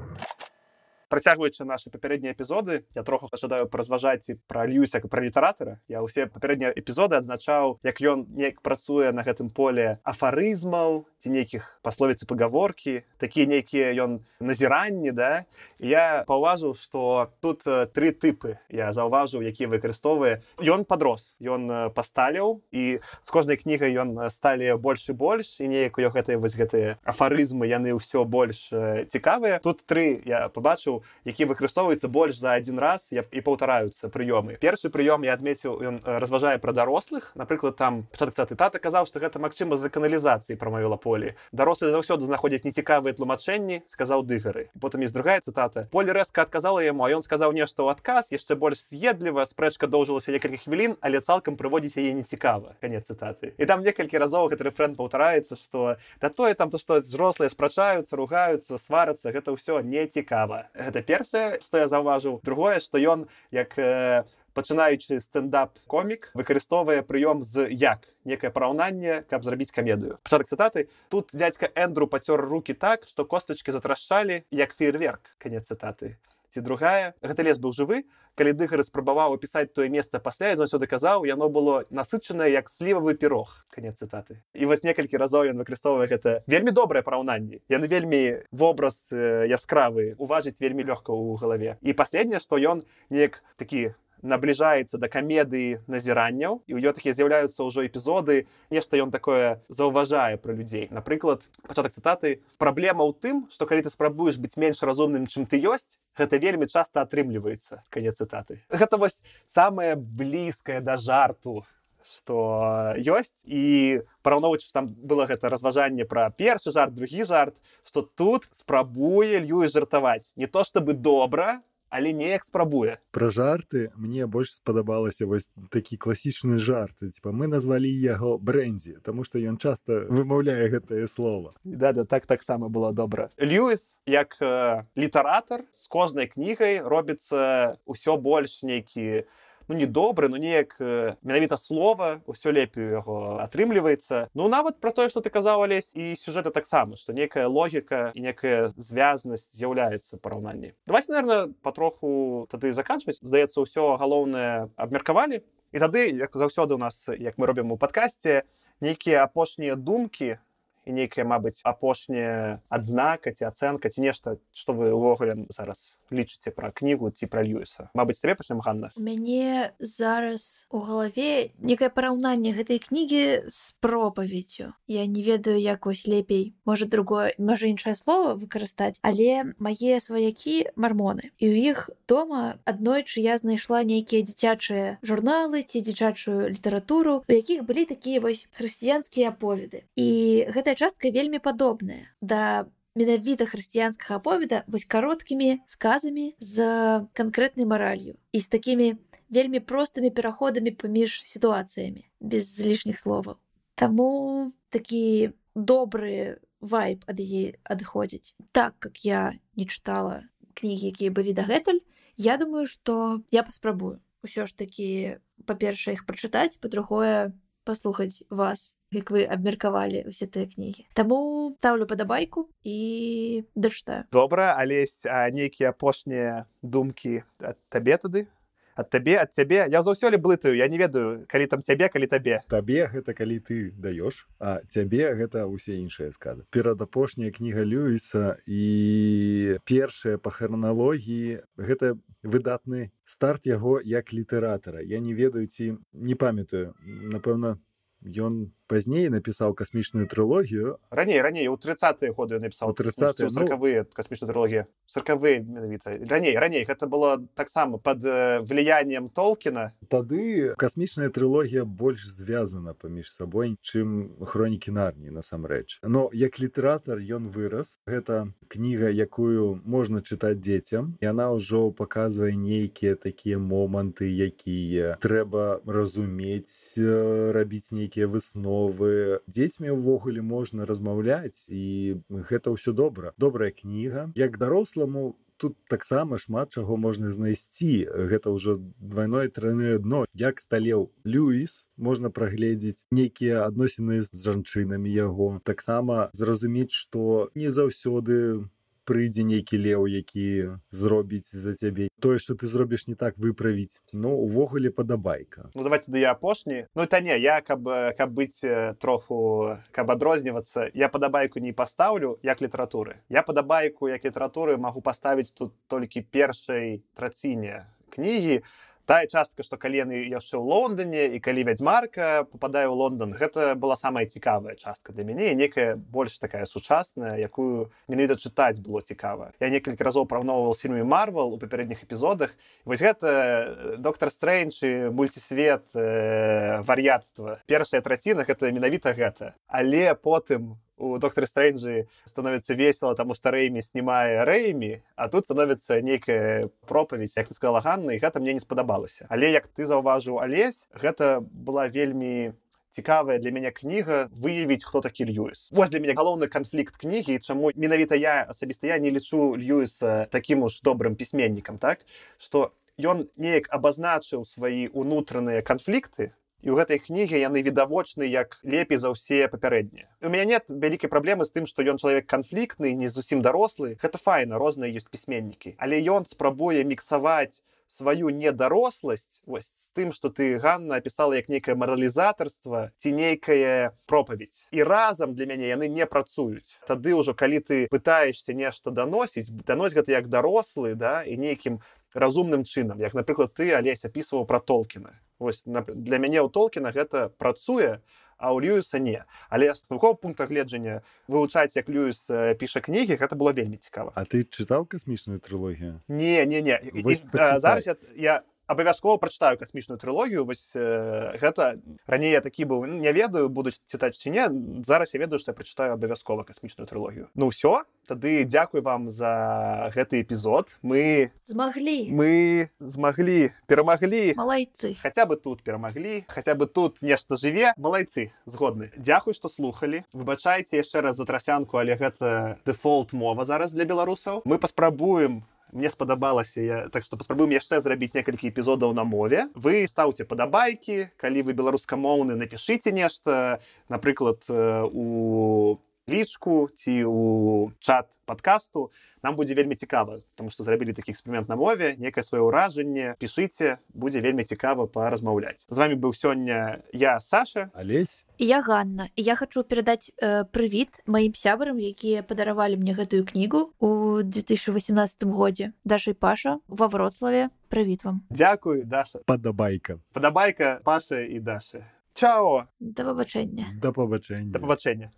працягваючы нашы папярэднія эпізоды я троху жадаю паразважаць і пра люся пра літаратара я ўсе папярэднія эпізоды адзначаў як ён неяк працуе на гэтым поле афарызмаў нейкіх пасловіцы пагаворкі такія нейкія ён назіранні да. Я паўважыў што тут э, тры тыпы я заўважыў які выкарыстоўвае ён падрос ён э, пасталіў і з кожнай кнігай ён э, сталі больш і больш і неяк у гэтыя вось гэтыя афарызмы яны ўсё больш цікавыя тут тры я пабачыў які выкарыстоўваецца больш за адзін раз я і паўтараюцца прыёмы першы прыём я адмеціў ён разважае пра дарослых напрыклад там пачатак тата казаў што гэта магчыма з-за каналізацыі прамавіла полі дарослыя заўсёды знаходзяць нецікавыя тлумачэнні сказаў дыгары. Потым есть другая цытата поле рэзка адказала яму а ён сказаў нешта ў адказ яшчэ больш з'едліва. Спрэчка доўжылася некалькі хвілін але цалкам прыводзіць яе нецікава. Канец цытаты. І там некалькі разоў гэты рэфрэн паўтараецца што да тое там то што зрослыя спрачаюцца ругаюцца сварацца гэта ўсё не цікава гэта першае што я заўважыў. Другое што ён як э, пачынаючы стендап комік выкарыстоўвае прыём з як? Некае параўнанне каб зрабіць камедыю. Пачатак цытаты. Тут дядзька эндру пацёр руки так што костачки затрашчалі як фейерверк канец цытаты. Ці другая? Гэта лес быў жывы. Калі дыгары спрабаваў опісаць тое месца пасля ён ўсё даказаў яно было насычанае як слівавы пірог канец цытаты. І вось некалькі разоў ён выкарыстоўвае гэта. Вельмі добрае параўнанне. Яны вельмі вобраз яскравы. Уважыць вельмі лёгка ў галаве. І паследняе што ён неяк такі набліжаецца да камедыі назіранняў і ў ё такія з'яўляюцца ўжо эпізоды нешта ён такое заўважае пра людзей напрыклад пачатак цытаты праблема ў тым што калі ты спрабуеш быць менш разумным чым ты ёсць гэта вельмі часта атрымліваецца канец цытаты гэта вось самае блізкае да жарту что ёсць. І параўноўваць там было гэта разважанне пра першы жарт другі жарт что тут спрабуе льюі жартаваць. Не то чтобы добра але неяк спрабуе пра жарты мне больш спадабалася вось такі класічны жарт типа мы назвалі яго брэндзі тому что ён часто вымаўляе гэтае слово. Да да так таксама было добра льюіс як э, літаратар з кожнай кнігай робіцца ўсё больш нейкі ну не добры ну неяк э, менавіта слова ўсё лепей яго атрымліваецца ну нават про тое что ты казаў алесь і сюжэта таксама что некая логіка і некая звязнасць з'яўляецца параўнанні давайте наверное патроху тады заканчваць здаецца ўсё галоўнае абмеркавалі і тады як заўсёды у нас як мы робім у падкасці нейкія апошнія думкі і нейкая мабыць апошняя адзнака ці ацэнка ці нешта што вы ўвогуле зараз лічыце пра кнігу ці пра льюіса. Мабыць табе пачнем Ганна? Мяне зараз у галаве некае параўнанне гэтай кнігі з пропаведзю. Я не ведаю як вось лепей можа другое можа іншае слово выкарыстаць але мае сваякі мармоны. І ў іх дома аднойчы я знайшла нейкія дзіцячыя журналы ці дзіцячую літаратуру у якіх былі такія вось хрысціянскія аповеды. І гэтая частка вельмі падобная да менавіта хрысціянскага аповеда вось кароткімі сказамі з канкрэтнай маралью і з такімі вельмі простымі пераходамі паміж сітуацыямі без лішніх словаў Таму такі добры вайб ад яе адыходзіць так как я не чытала кнігі якія былі дагэтуль я думаю что я паспрабую ўсё ж такі па-першае іх прачытаць па-другое паслухаць вас як вы абмеркавалі ўсе тыя кнігі Таму ставлю падабайку і дачытаю добра алесь нейкія апошнія думкі табе тады ад табе ад цябе я заўсёле блытаю я не ведаю калі там цябе калі табе. Табе гэта калі ты даеш а цябе гэта ўсе іншыя сказы. Перадапошняя кніга люіса і першая па храналогіі гэта выдатны старт яго як літаратара. Я не ведаю ці не памятаю. Напэўна ён пазней напісаў касмічную трылогію раней раней у 30 годы напісаў У 30-е, ну- сорокавыя касмічную трылогію сорокавыя менавіта раней раней гэта было таксама под э, влиянием толкина. Тады касмічная трылогія больш звязана паміж сабой чым хронікі нарні насамрэч но як літаратар ён вырас. Гэта кніга якую можна чытаць дзецям яна ўжо паказвае нейкія такія моманты якія трэба разумець э, рабіць нейкія высновы дзецьмі ўвогуле можна размаўляць і гэта ўсё добра. Добрая кніга. Як даросламу тут таксама шмат чаго можна знайсці. Гэта ўжо двойное тройное дно. Як сталеў Льюіс можна прагледзець нейкія адносіны з жанчынамі яго. Таксама зразумець што не заўсёды прыйдзе нейкі леў які зробіць за цябе. Тое што ты зробіш не так выправіць. Ну увогуле падабайка. Ну давайте да я апошні. Ну это не я каб каб быць троху каб адрознівацца я падабайку не пастаўлю як літаратуры. Я падабайку як літаратуры магу паставіць тут толькі першай траціне кнігі тая частка што калі яны яшчэ ў Лондоне і калі вядзьмарка попадае ў Лондон гэта была самая цікавая частка для мяне некая больш такая сучасная якую менавіта чытаць было цікава я некалькі разоў параўноўваў з фільмі Марвел у папярэдніх эпізодах. Вось гэта э, доктор Стрэндж і мульцісвет э, вар'яцтва першая траціна гэта менавіта гэта. Але потым у доктора Стрэнджы становіцца весела таму старэймі снимае рэймі а тут становіцца нейкая пропаведь як ты сказала Ганна і гэта мне не спадабалася але як ты заўважыў алесь гэта была вельмі цікавая для мяне кніга выявіць хто такі Льюіс вось для мяне галоўны канфлікт кнігі чаму менавіта я асабіста я не лічу Льюіса такім уж добрым пісьменнікам так что ён неяк абазначыў свае унутраныя канфлікты і ў гэтай кнігі яны відавочны як лепей за ўсе папярэднія у мяне нет вялікай праблемы з тым што ён чалавек канфліктны не зусім дарослы гэта файна розныя ёсць пісьменнікі але ён спрабуе міксаваць сваю недаросласць вось з тым што ты Ганна апісала як нейкае маралізатарства ці нейкая пропаведь і разам для мяне яны не працуюць тады ўжо калі ты пытаешься нешта даносіць данось гэта як дарослы да і нейкім разумным чынам як напрыклад ты алесь апісваў пра толкіна Вось нап- для мяне ў толкіна гэта працуе а ў Льюіса не. Але з такого пункта гледжання вывучаць як Льюіс э, піша кнігі гэта было вельмі цікава А ты чытаў касмічную трылогію не не не. І- Вось і, пачытай. зараз я, я абавязкова прачытаю касмічную трылогію вось э, гэта раней я такі быў не ведаю будуць чытаць ці не зараз я ведаю што я прачытаю абавязкова касмічную трылогію Ну ўсё тады дзякуй вам за гэты эпізод мы змаглі мы змаглі перамаглі малайцы хаця бы тут перамаглі хаця бы тут нешта жыве малайцы згодны Дзякуй што слухалі выбачайце яшчэ раз за трасянку але гэта дэфолт мова зараз для беларусаў мы паспрабуем мне спадабалася я так што паспрабуем яшчэ зрабіць некалькі эпізодаў на мове. Вы стаўце падабайкі калі вы беларускамоўны напішыце нешта напрыклад э, у лічку ці у чат подкасту. Нам будзе вельмі цікава тому что зрабілі такі эксперимент на мове некае сваё ўражанне пішыце будзе вельмі цікава паразмаўляць з вами быў сёння я Саша. Алесь я Ганна. Я хочу перадаць э, прывіт маім сябрам якія падаравалі мне гэтую кнігу у 2018 годзе. Даша і Паша ва вроцлаве. Прывіт вам. Дякую Даша. Падабайка падабайка Паша і Даша Чао! Да выбачэння да пабачэння да пабачэння